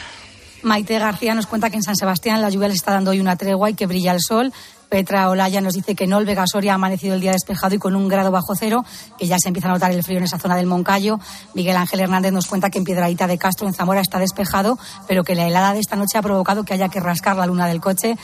Maite García nos cuenta que en San Sebastián la lluvia le está dando hoy una tregua y que brilla el sol. Petra Olaya nos dice que en Olvega Soria ha amanecido el día despejado y con un grado bajo cero, que ya se empieza a notar el frío en esa zona del Moncayo. Miguel Ángel Hernández nos cuenta que en Piedraíta de Castro, en Zamora, está despejado, pero que la helada de esta noche ha provocado que haya que rascar la luna del coche.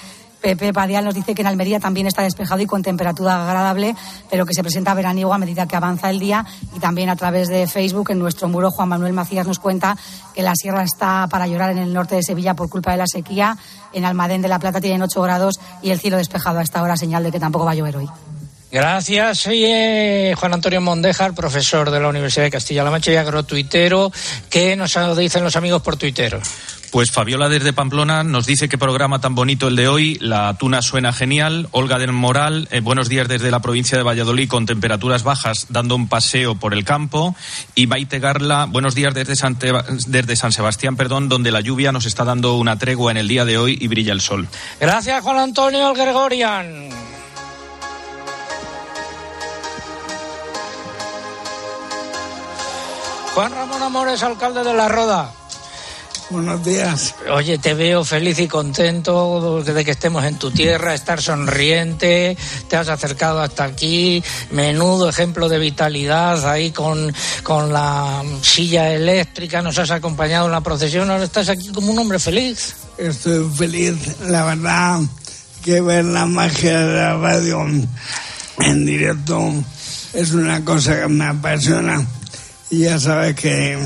Pepe Padial nos dice que en Almería también está despejado y con temperatura agradable, pero que se presenta veraniego a medida que avanza el día. Y también a través de Facebook, en nuestro muro, Juan Manuel Macías nos cuenta que la sierra está para llorar en el norte de Sevilla por culpa de la sequía. En Almadén de la Plata tienen 8 grados y el cielo despejado a esta hora, señal de que tampoco va a llover hoy. Gracias, eh, Juan Antonio Mondejar, profesor de la Universidad de Castilla-La Mancha y agrotuitero. ¿Qué nos dicen los amigos por Twitter? Pues Fabiola desde Pamplona nos dice qué programa tan bonito el de hoy. La tuna suena genial. Olga del Moral, eh, buenos días desde la provincia de Valladolid con temperaturas bajas, dando un paseo por el campo. Y Maite Garla, buenos días desde San, Teba- desde San Sebastián, perdón, donde la lluvia nos está dando una tregua en el día de hoy y brilla el sol. Gracias, Juan Antonio Gregorian. Juan Ramón Amores, alcalde de La Roda. Buenos días. Oye, te veo feliz y contento de que estemos en tu tierra, estar sonriente, te has acercado hasta aquí, menudo ejemplo de vitalidad ahí con, con la silla eléctrica, nos has acompañado en la procesión, ahora estás aquí como un hombre feliz. Estoy feliz, la verdad, que ver la magia de la radio en directo es una cosa que me apasiona. Y ya sabes que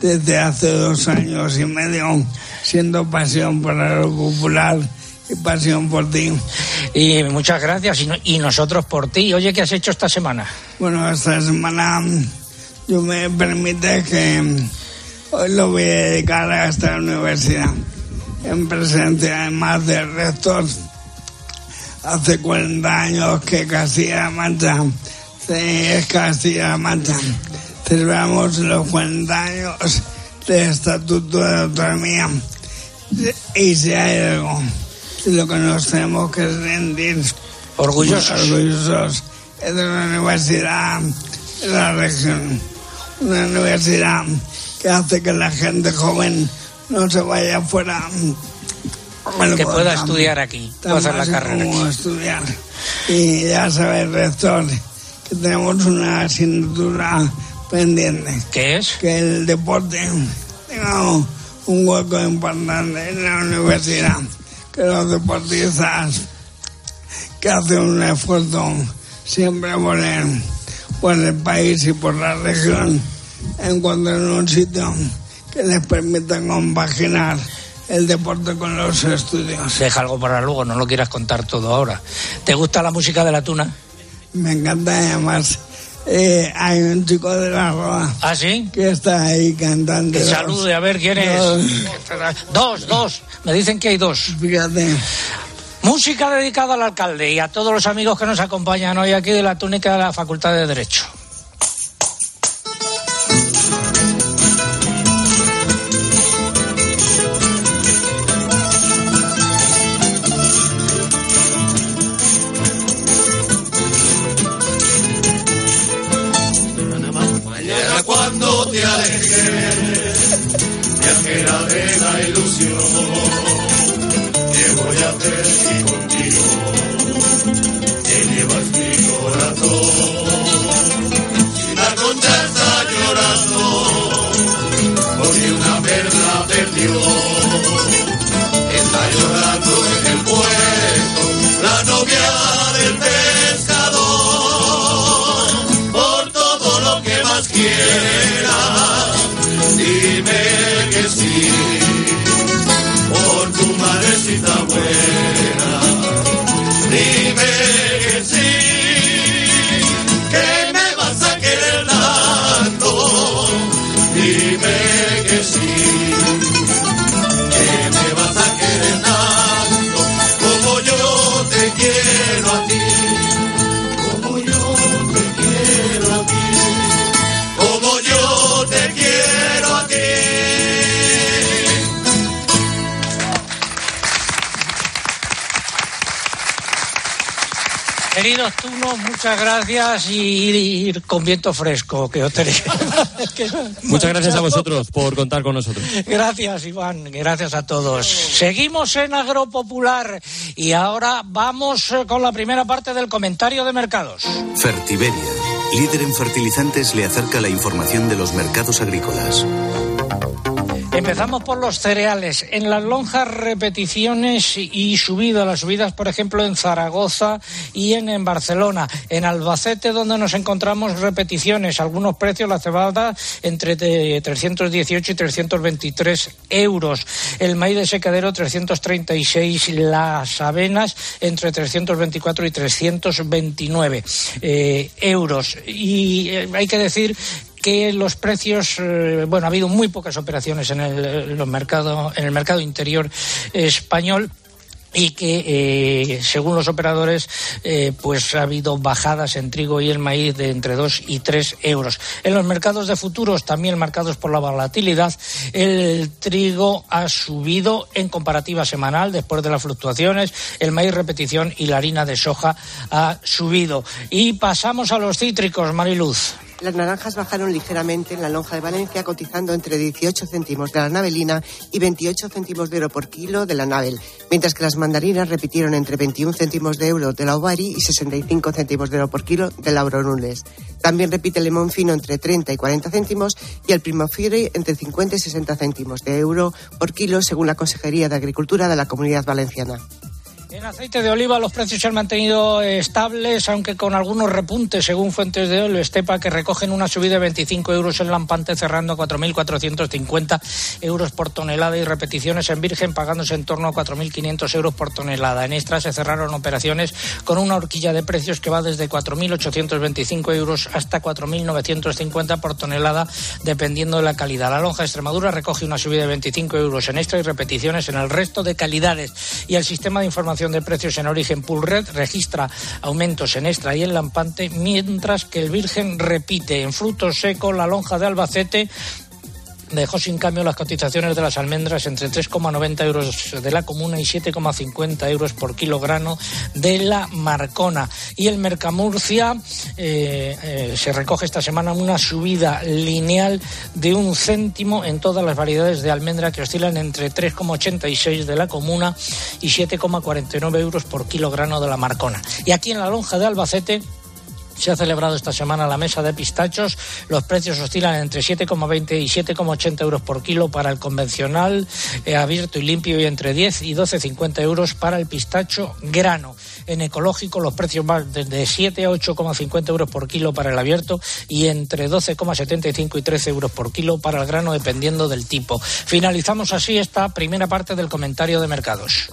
desde hace dos años y medio siendo pasión por lo popular y pasión por ti. Y muchas gracias, y, no- y nosotros por ti. Oye, ¿qué has hecho esta semana? Bueno, esta semana yo me permite que hoy lo voy a dedicar a esta universidad en presencia además de rectores. Hace 40 años que Castilla-La Mancha sí, es Castilla-La Mancha. Celebramos los 40 años del Estatuto de Autonomía. Y si hay algo de lo que nos tenemos que rendir orgullosos, orgullosos es de la universidad de la región. Una universidad que hace que la gente joven no se vaya afuera. que pueda estudiar aquí, pueda hacer la carrera aquí. estudiar. Y ya sabe el rector que tenemos una asignatura pendiente. ¿Qué es? Que el deporte tenga un hueco importante en la universidad. Que los deportistas que hacen un esfuerzo siempre por el, por el país y por la región encuentren un sitio que les permita compaginar el deporte con los estudios. Deja algo para luego, no lo quieras contar todo ahora. ¿Te gusta la música de la tuna? Me encanta además. Eh, hay un chico de la Roa. ¿Ah, sí? Que está ahí cantando. Que salude, a ver quién es. Dos, dos. Me dicen que hay dos. Fíjate. Música dedicada al alcalde y a todos los amigos que nos acompañan hoy aquí de la túnica de la Facultad de Derecho. Y ir con viento fresco que os tenéis. Muchas gracias a vosotros por contar con nosotros. Gracias, Iván. Gracias a todos. Seguimos en Agropopular y ahora vamos eh, con la primera parte del comentario de mercados. Fertiberia, líder en fertilizantes, le acerca la información de los mercados agrícolas. Empezamos por los cereales. En las lonjas repeticiones y subidas, las subidas, por ejemplo, en Zaragoza y en, Barcelona. En Albacete, donde nos encontramos repeticiones, algunos precios, la cebada entre de 318 y 323 euros. El maíz de secadero 336, las avenas entre 324 y 329 eh, euros. Y eh, hay que decir que los precios, eh, bueno, ha habido muy pocas operaciones en el, los mercado, en el mercado interior español y que eh, según los operadores eh, pues ha habido bajadas en trigo y el maíz de entre 2 y 3 euros. En los mercados de futuros, también marcados por la volatilidad, el trigo ha subido en comparativa semanal después de las fluctuaciones, el maíz repetición y la harina de soja ha subido. Y pasamos a los cítricos, Mariluz. Las naranjas bajaron ligeramente en la lonja de Valencia, cotizando entre 18 céntimos de la navelina y 28 céntimos de euro por kilo de la navel, mientras que las mandarinas repitieron entre 21 céntimos de euro de la ovari y 65 céntimos de euro por kilo de la euronules. También repite el limón fino entre 30 y 40 céntimos y el primo fiore entre 50 y 60 céntimos de euro por kilo, según la Consejería de Agricultura de la Comunidad Valenciana. En aceite de oliva los precios se han mantenido estables, aunque con algunos repuntes, según fuentes de óleo Estepa, que recogen una subida de 25 euros en Lampante, cerrando a 4.450 euros por tonelada y repeticiones en Virgen, pagándose en torno a 4.500 euros por tonelada. En Extra se cerraron operaciones con una horquilla de precios que va desde 4.825 euros hasta 4.950 por tonelada, dependiendo de la calidad. La lonja de Extremadura recoge una subida de 25 euros en Extra y repeticiones en el resto de calidades. Y el sistema de información de precios en origen Pulred registra aumentos en extra y en lampante, mientras que el Virgen repite en frutos secos la lonja de Albacete dejó sin cambio las cotizaciones de las almendras entre 3,90 euros de la comuna y 7,50 euros por kilogramo de la marcona. Y el Mercamurcia eh, eh, se recoge esta semana una subida lineal de un céntimo en todas las variedades de almendra que oscilan entre 3,86 de la comuna y 7,49 euros por kilogramo de la marcona. Y aquí en la lonja de Albacete se ha celebrado esta semana la mesa de pistachos. Los precios oscilan entre 7,20 y 7,80 euros por kilo para el convencional eh, abierto y limpio y entre 10 y 12,50 euros para el pistacho grano. En ecológico los precios van desde 7 a 8,50 euros por kilo para el abierto y entre 12,75 y 13 euros por kilo para el grano dependiendo del tipo. Finalizamos así esta primera parte del comentario de mercados.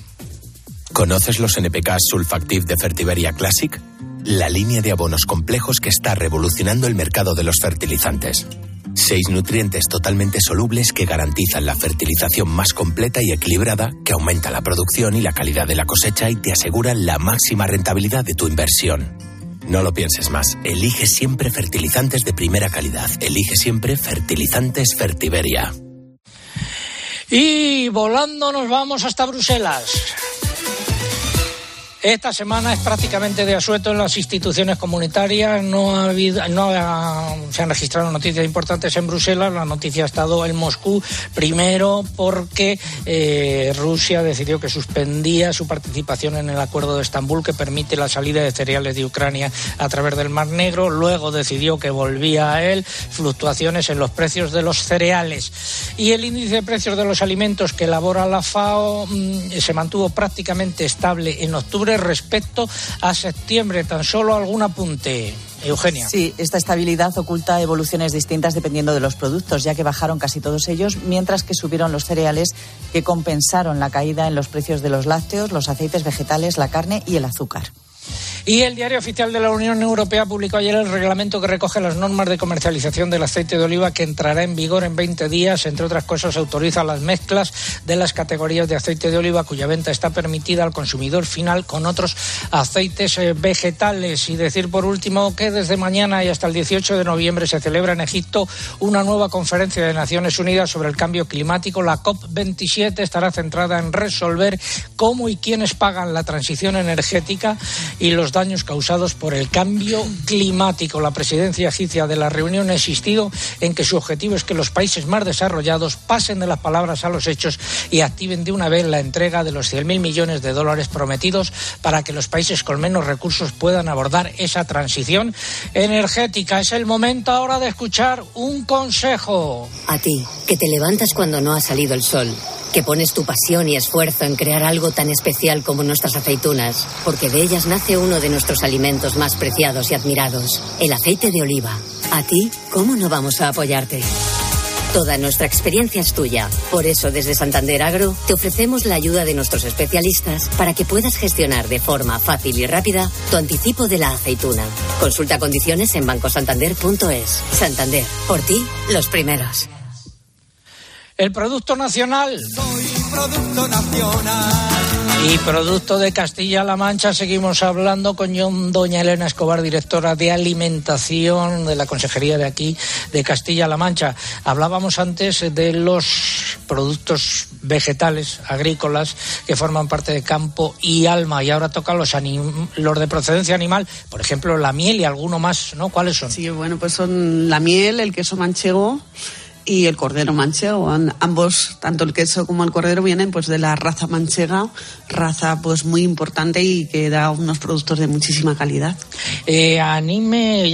¿Conoces los NPK Sulfactive de Fertiberia Classic? La línea de abonos complejos que está revolucionando el mercado de los fertilizantes. Seis nutrientes totalmente solubles que garantizan la fertilización más completa y equilibrada, que aumenta la producción y la calidad de la cosecha y te aseguran la máxima rentabilidad de tu inversión. No lo pienses más. Elige siempre fertilizantes de primera calidad. Elige siempre fertilizantes Fertiberia. Y volando nos vamos hasta Bruselas. Esta semana es prácticamente de asueto en las instituciones comunitarias. No, ha habido, no se han registrado noticias importantes en Bruselas. La noticia ha estado en Moscú. Primero porque eh, Rusia decidió que suspendía su participación en el acuerdo de Estambul que permite la salida de cereales de Ucrania a través del Mar Negro. Luego decidió que volvía a él fluctuaciones en los precios de los cereales. Y el índice de precios de los alimentos que elabora la FAO mm, se mantuvo prácticamente estable en octubre respecto a septiembre. Tan solo algún apunte. Eugenia. Sí, esta estabilidad oculta evoluciones distintas dependiendo de los productos, ya que bajaron casi todos ellos, mientras que subieron los cereales que compensaron la caída en los precios de los lácteos, los aceites vegetales, la carne y el azúcar. Y el Diario Oficial de la Unión Europea publicó ayer el reglamento que recoge las normas de comercialización del aceite de oliva que entrará en vigor en 20 días. Entre otras cosas, autoriza las mezclas de las categorías de aceite de oliva cuya venta está permitida al consumidor final con otros aceites eh, vegetales. Y decir por último que desde mañana y hasta el 18 de noviembre se celebra en Egipto una nueva conferencia de Naciones Unidas sobre el cambio climático. La COP27 estará centrada en resolver cómo y quiénes pagan la transición energética y los daños causados por el cambio climático. La presidencia egipcia de la reunión ha insistido en que su objetivo es que los países más desarrollados pasen de las palabras a los hechos y activen de una vez la entrega de los 100.000 millones de dólares prometidos para que los países con menos recursos puedan abordar esa transición energética. Es el momento ahora de escuchar un consejo. A ti, que te levantas cuando no ha salido el sol, que pones tu pasión y esfuerzo en crear algo tan especial como nuestras aceitunas, porque de ellas nace uno de nuestros alimentos más preciados y admirados, el aceite de oliva. A ti, ¿cómo no vamos a apoyarte? Toda nuestra experiencia es tuya. Por eso, desde Santander Agro, te ofrecemos la ayuda de nuestros especialistas para que puedas gestionar de forma fácil y rápida tu anticipo de la aceituna. Consulta condiciones en bancosantander.es. Santander, por ti, los primeros. El Producto Nacional. Producto nacional. Y producto de Castilla-La Mancha, seguimos hablando con doña Elena Escobar, directora de alimentación de la Consejería de aquí, de Castilla-La Mancha. Hablábamos antes de los productos vegetales, agrícolas, que forman parte de campo y alma, y ahora tocan los, anim- los de procedencia animal, por ejemplo, la miel y alguno más, ¿no? ¿Cuáles son? Sí, bueno, pues son la miel, el queso manchego y el cordero manchego. An- Ambos, tanto el queso como el cordero, vienen pues de la raza manchega, raza pues muy importante y que da unos productos de muchísima calidad. Eh, anime,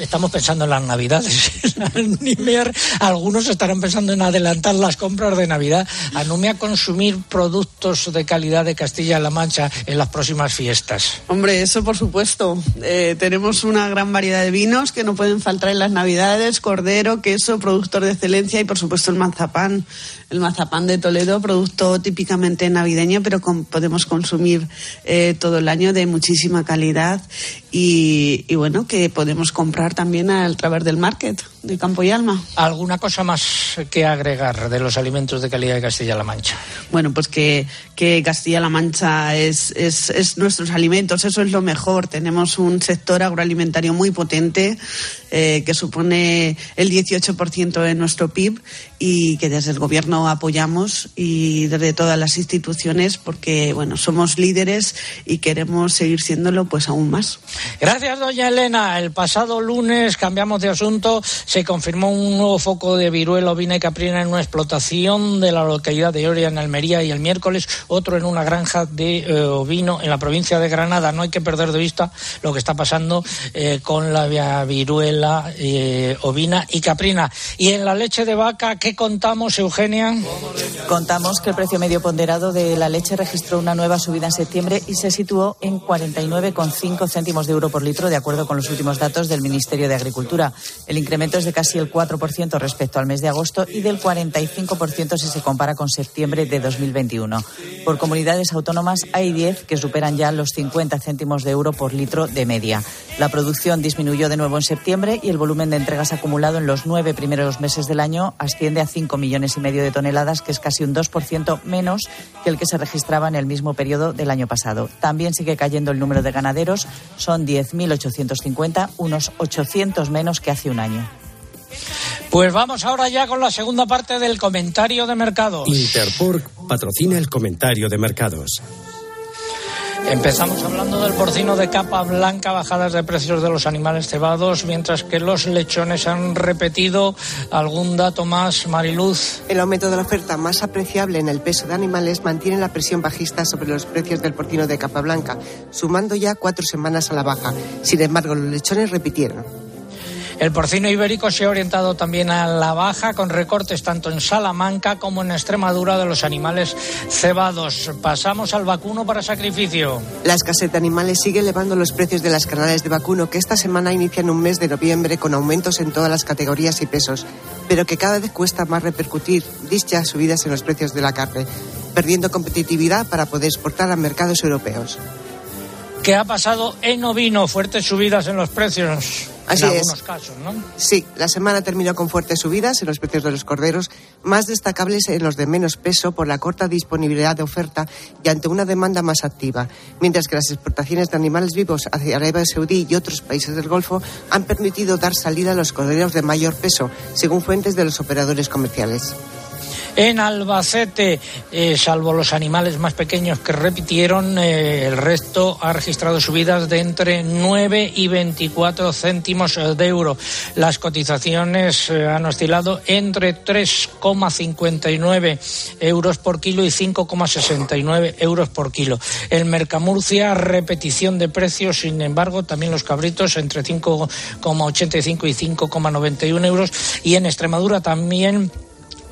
estamos pensando en las navidades. Algunos estarán pensando en adelantar las compras de Navidad. Anime a consumir productos de calidad de Castilla-La Mancha en las próximas fiestas. Hombre, eso por supuesto. Eh, tenemos una gran variedad de vinos que no pueden faltar en las navidades, cordero, queso, productos de excelencia y por supuesto el mazapán. El mazapán de Toledo, producto típicamente navideño, pero con- podemos consumir eh, todo el año de muchísima calidad y bueno, que podemos comprar también a través del market. De campo y alma. ¿Alguna cosa más que agregar de los alimentos de calidad de Castilla-La Mancha? Bueno, pues que, que Castilla-La Mancha es, es, es, nuestros alimentos, eso es lo mejor. Tenemos un sector agroalimentario muy potente eh, que supone el 18% de nuestro PIB y que desde el Gobierno apoyamos y desde todas las instituciones porque, bueno, somos líderes y queremos seguir siéndolo pues aún más. Gracias, doña Elena. El pasado lunes cambiamos de asunto. Se confirmó un nuevo foco de viruela ovina y caprina en una explotación de la localidad de Oria, en Almería, y el miércoles otro en una granja de eh, ovino en la provincia de Granada. No hay que perder de vista lo que está pasando eh, con la viruela eh, ovina y caprina. Y en la leche de vaca, ¿qué contamos, Eugenia? Contamos que el precio medio ponderado de la leche registró una nueva subida en septiembre y se situó en 49,5 céntimos de euro por litro, de acuerdo con los últimos datos del Ministerio de Agricultura. El incremento de casi el 4% respecto al mes de agosto y del 45% si se compara con septiembre de 2021. Por comunidades autónomas hay 10 que superan ya los 50 céntimos de euro por litro de media. La producción disminuyó de nuevo en septiembre y el volumen de entregas acumulado en los nueve primeros meses del año asciende a 5 millones y medio de toneladas, que es casi un 2% menos que el que se registraba en el mismo periodo del año pasado. También sigue cayendo el número de ganaderos, son 10.850, unos 800 menos que hace un año. Pues vamos ahora ya con la segunda parte del comentario de mercados. Interpork patrocina el comentario de mercados. Empezamos hablando del porcino de capa blanca, bajadas de precios de los animales cebados, mientras que los lechones han repetido algún dato más, Mariluz. El aumento de la oferta más apreciable en el peso de animales mantiene la presión bajista sobre los precios del porcino de capa blanca, sumando ya cuatro semanas a la baja. Sin embargo, los lechones repitieron. El porcino ibérico se ha orientado también a la baja con recortes tanto en Salamanca como en Extremadura de los animales cebados. Pasamos al vacuno para sacrificio. La escasez de animales sigue elevando los precios de las canales de vacuno que esta semana inician un mes de noviembre con aumentos en todas las categorías y pesos, pero que cada vez cuesta más repercutir dichas subidas en los precios de la carne, perdiendo competitividad para poder exportar a mercados europeos. ¿Qué ha pasado en ovino? Fuertes subidas en los precios. Así en es. algunos casos, ¿no? Sí, la semana terminó con fuertes subidas en los precios de los corderos, más destacables en los de menos peso por la corta disponibilidad de oferta y ante una demanda más activa, mientras que las exportaciones de animales vivos hacia Arabia Saudí y otros países del Golfo han permitido dar salida a los corderos de mayor peso, según fuentes de los operadores comerciales. En Albacete, eh, salvo los animales más pequeños que repitieron, eh, el resto ha registrado subidas de entre 9 y 24 céntimos de euro. Las cotizaciones eh, han oscilado entre 3,59 euros por kilo y 5,69 euros por kilo. En Mercamurcia, repetición de precios, sin embargo, también los cabritos entre 5,85 y 5,91 euros. Y en Extremadura también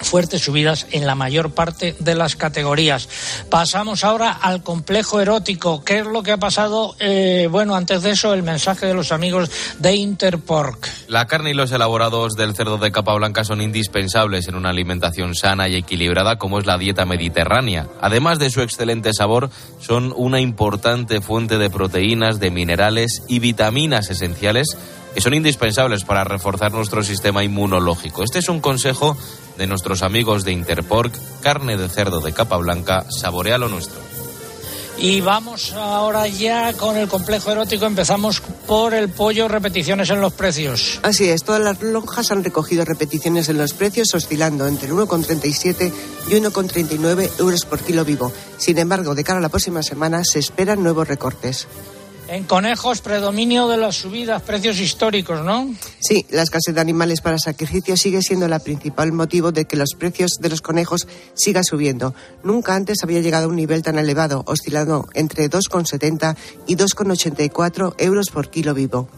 fuertes subidas en la mayor parte de las categorías. Pasamos ahora al complejo erótico. ¿Qué es lo que ha pasado? Eh, bueno, antes de eso, el mensaje de los amigos de Interpork. La carne y los elaborados del cerdo de capa blanca son indispensables en una alimentación sana y equilibrada como es la dieta mediterránea. Además de su excelente sabor, son una importante fuente de proteínas, de minerales y vitaminas esenciales que son indispensables para reforzar nuestro sistema inmunológico. Este es un consejo de nuestros amigos de Interpork, carne de cerdo de capa blanca, saborea lo nuestro. Y vamos ahora ya con el complejo erótico. Empezamos por el pollo, repeticiones en los precios. Así es, todas las lonjas han recogido repeticiones en los precios, oscilando entre 1,37 y 1,39 euros por kilo vivo. Sin embargo, de cara a la próxima semana se esperan nuevos recortes. En conejos, predominio de las subidas, precios históricos, ¿no? Sí, la escasez de animales para sacrificio sigue siendo el principal motivo de que los precios de los conejos sigan subiendo. Nunca antes había llegado a un nivel tan elevado, oscilando entre 2,70 y 2,84 euros por kilo vivo.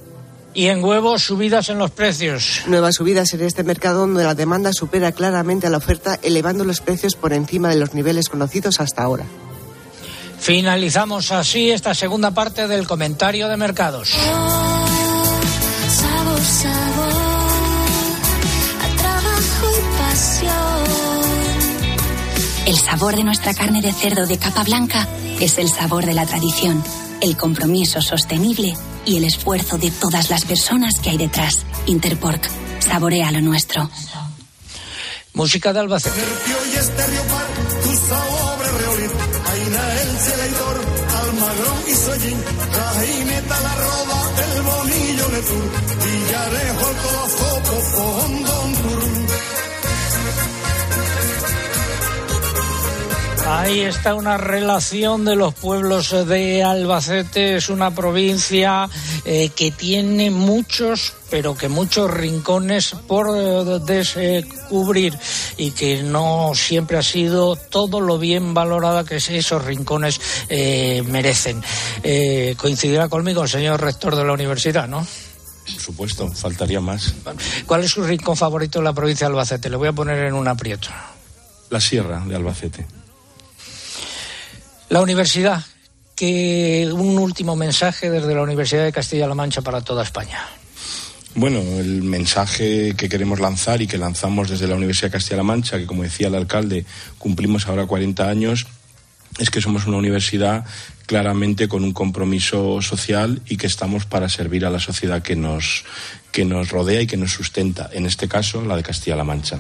Y en huevos, subidas en los precios. Nuevas subidas en este mercado donde la demanda supera claramente a la oferta, elevando los precios por encima de los niveles conocidos hasta ahora. Finalizamos así esta segunda parte del comentario de mercados. Sabor, sabor, a trabajo y pasión. El sabor de nuestra carne de cerdo de capa blanca es el sabor de la tradición, el compromiso sostenible y el esfuerzo de todas las personas que hay detrás. Interpork, Saborea lo nuestro. Música de Albacete. Almagrón y Sollín. La jineta, la roda, el bonillo de tur. Villarejo, el colozo, Fondón, Turún. Ahí está una relación de los pueblos de Albacete. Es una provincia eh, que tiene muchos, pero que muchos rincones por eh, descubrir y que no siempre ha sido todo lo bien valorada que esos rincones eh, merecen. Eh, coincidirá conmigo el señor rector de la universidad, ¿no? Por supuesto, faltaría más. ¿Cuál es su rincón favorito en la provincia de Albacete? Le voy a poner en un aprieto. La sierra de Albacete. La universidad, que un último mensaje desde la Universidad de Castilla-La Mancha para toda España. Bueno, el mensaje que queremos lanzar y que lanzamos desde la Universidad de Castilla-La Mancha, que como decía el alcalde, cumplimos ahora 40 años, es que somos una universidad claramente con un compromiso social y que estamos para servir a la sociedad que nos, que nos rodea y que nos sustenta, en este caso la de Castilla-La Mancha.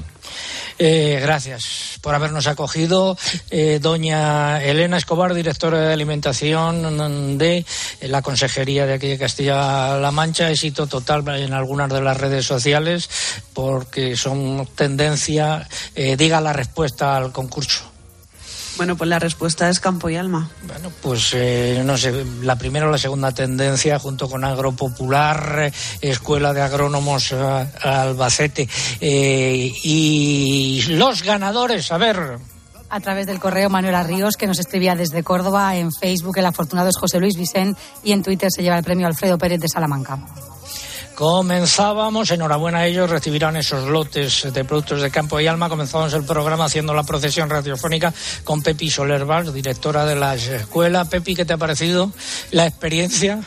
Eh, gracias por habernos acogido. Eh, doña Elena Escobar, directora de alimentación de la Consejería de aquí de Castilla-La Mancha. Éxito total en algunas de las redes sociales porque son tendencia. Eh, diga la respuesta al concurso. Bueno, pues la respuesta es campo y alma. Bueno, pues eh, no sé, la primera o la segunda tendencia, junto con Agropopular, eh, Escuela de Agrónomos eh, Albacete. Eh, y los ganadores, a ver. A través del correo Manuela Ríos, que nos escribía desde Córdoba, en Facebook el afortunado es José Luis Vicente y en Twitter se lleva el premio Alfredo Pérez de Salamanca. Comenzábamos, enhorabuena a ellos, recibirán esos lotes de productos de campo y alma. Comenzamos el programa haciendo la procesión radiofónica con Pepi Soler Valls, directora de la escuela. Pepi, ¿qué te ha parecido la experiencia?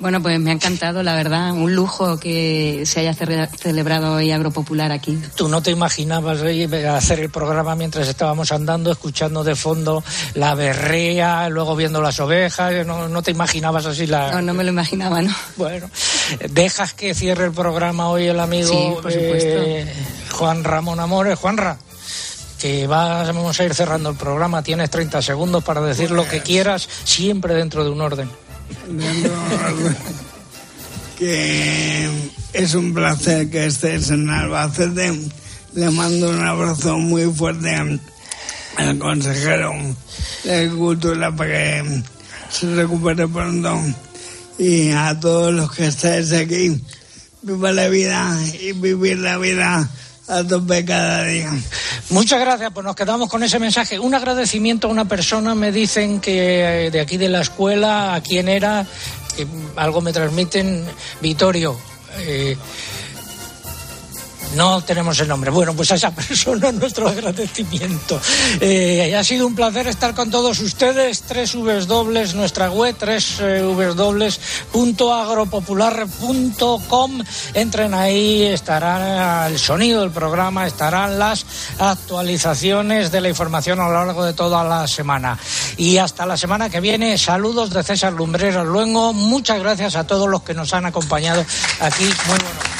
Bueno, pues me ha encantado, la verdad, un lujo que se haya ce- celebrado hoy Agropopular aquí. Tú no te imaginabas eh, hacer el programa mientras estábamos andando, escuchando de fondo la berrea, luego viendo las ovejas, no, no te imaginabas así la... No, no me lo imaginaba, ¿no? Bueno, dejas que cierre el programa hoy el amigo Sí, por supuesto. eh, Juan Ramón Amores. Juanra, que vamos a ir cerrando el programa, tienes 30 segundos para decir lo que quieras, siempre dentro de un orden. Que es un placer que estés en Albacete. Le mando un abrazo muy fuerte al consejero de Cultura para que se recupere pronto. Y a todos los que estáis aquí, viva la vida y vivir la vida a tope cada día. Muchas gracias, pues nos quedamos con ese mensaje. Un agradecimiento a una persona, me dicen que eh, de aquí de la escuela, a quién era, que algo me transmiten, Vitorio. eh, no tenemos el nombre. Bueno, pues a esa persona nuestro agradecimiento. Eh, ha sido un placer estar con todos ustedes. Tres W, nuestra web, tres agropopular.com. Entren ahí, estará el sonido del programa, estarán las actualizaciones de la información a lo largo de toda la semana. Y hasta la semana que viene, saludos de César Lumbreras Luengo. Muchas gracias a todos los que nos han acompañado aquí. Muy buenos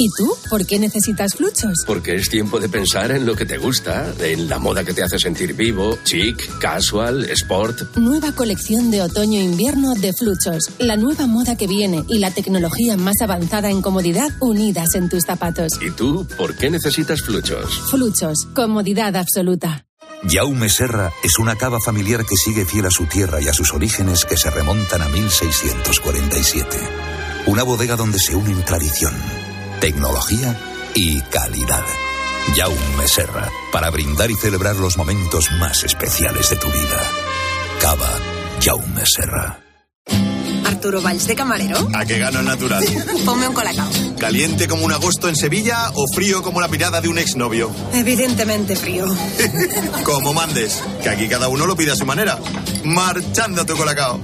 ¿Y tú? ¿Por qué necesitas fluchos? Porque es tiempo de pensar en lo que te gusta, en la moda que te hace sentir vivo, chic, casual, sport. Nueva colección de otoño-invierno de Fluchos. La nueva moda que viene y la tecnología más avanzada en comodidad unidas en tus zapatos. ¿Y tú por qué necesitas fluchos? Fluchos. Comodidad absoluta. Jaume Serra es una cava familiar que sigue fiel a su tierra y a sus orígenes que se remontan a 1647. Una bodega donde se unen tradición, tecnología y calidad. Jaume Serra, para brindar y celebrar los momentos más especiales de tu vida. Cava Jaume Serra. Arturo Valls de camarero. ¿A qué gano el natural? Ponme un colacao. ¿Caliente como un agosto en Sevilla o frío como la mirada de un exnovio? Evidentemente frío. como mandes, que aquí cada uno lo pide a su manera. Marchando tu colacao.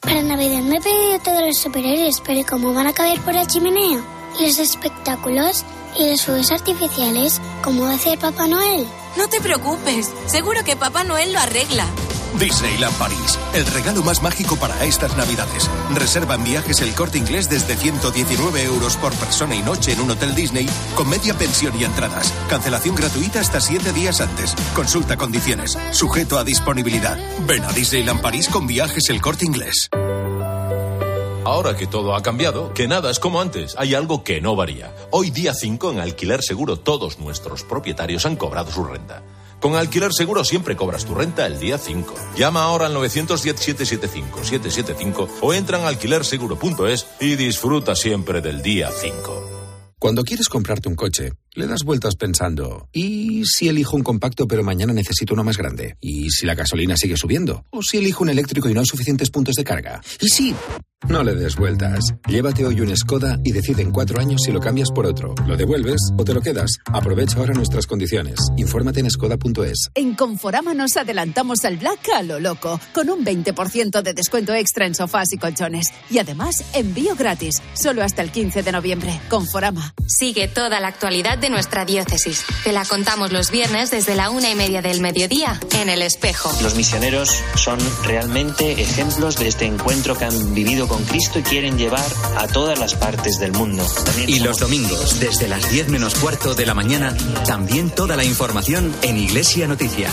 Para Navidad me he pedido todos los superhéroes, pero ¿cómo van a caber por la chimenea? ¿Y los espectáculos? ¿Y los fuegos artificiales? ¿Cómo va a hacer Papá Noel? No te preocupes, seguro que Papá Noel lo arregla. Disneyland París, el regalo más mágico para estas navidades. Reserva en viajes el corte inglés desde 119 euros por persona y noche en un hotel Disney con media pensión y entradas. Cancelación gratuita hasta 7 días antes. Consulta condiciones. Sujeto a disponibilidad. Ven a Disneyland París con viajes el corte inglés. Ahora que todo ha cambiado, que nada es como antes, hay algo que no varía. Hoy día 5 en Alquiler Seguro todos nuestros propietarios han cobrado su renta. Con Alquiler Seguro siempre cobras tu renta el día 5. Llama ahora al 910-775-775 o entra en alquilerseguro.es y disfruta siempre del día 5. Cuando quieres comprarte un coche, le das vueltas pensando, ¿y si elijo un compacto pero mañana necesito uno más grande? ¿Y si la gasolina sigue subiendo? ¿O si elijo un eléctrico y no hay suficientes puntos de carga? ¿Y si... No le des vueltas. Llévate hoy un Skoda y decide en cuatro años si lo cambias por otro. ¿Lo devuelves o te lo quedas? Aprovecha ahora nuestras condiciones. Infórmate en skoda.es. En Conforama nos adelantamos al Black a lo loco, con un 20% de descuento extra en sofás y colchones. Y además, envío gratis, solo hasta el 15 de noviembre. Conforama. Sigue toda la actualidad de nuestra diócesis. Te la contamos los viernes desde la una y media del mediodía en El Espejo. Los misioneros son realmente ejemplos de este encuentro que han vivido con Cristo y quieren llevar a todas las partes del mundo. También Y los domingos, desde las 10 menos cuarto de la mañana, también toda la información en Iglesia Noticia.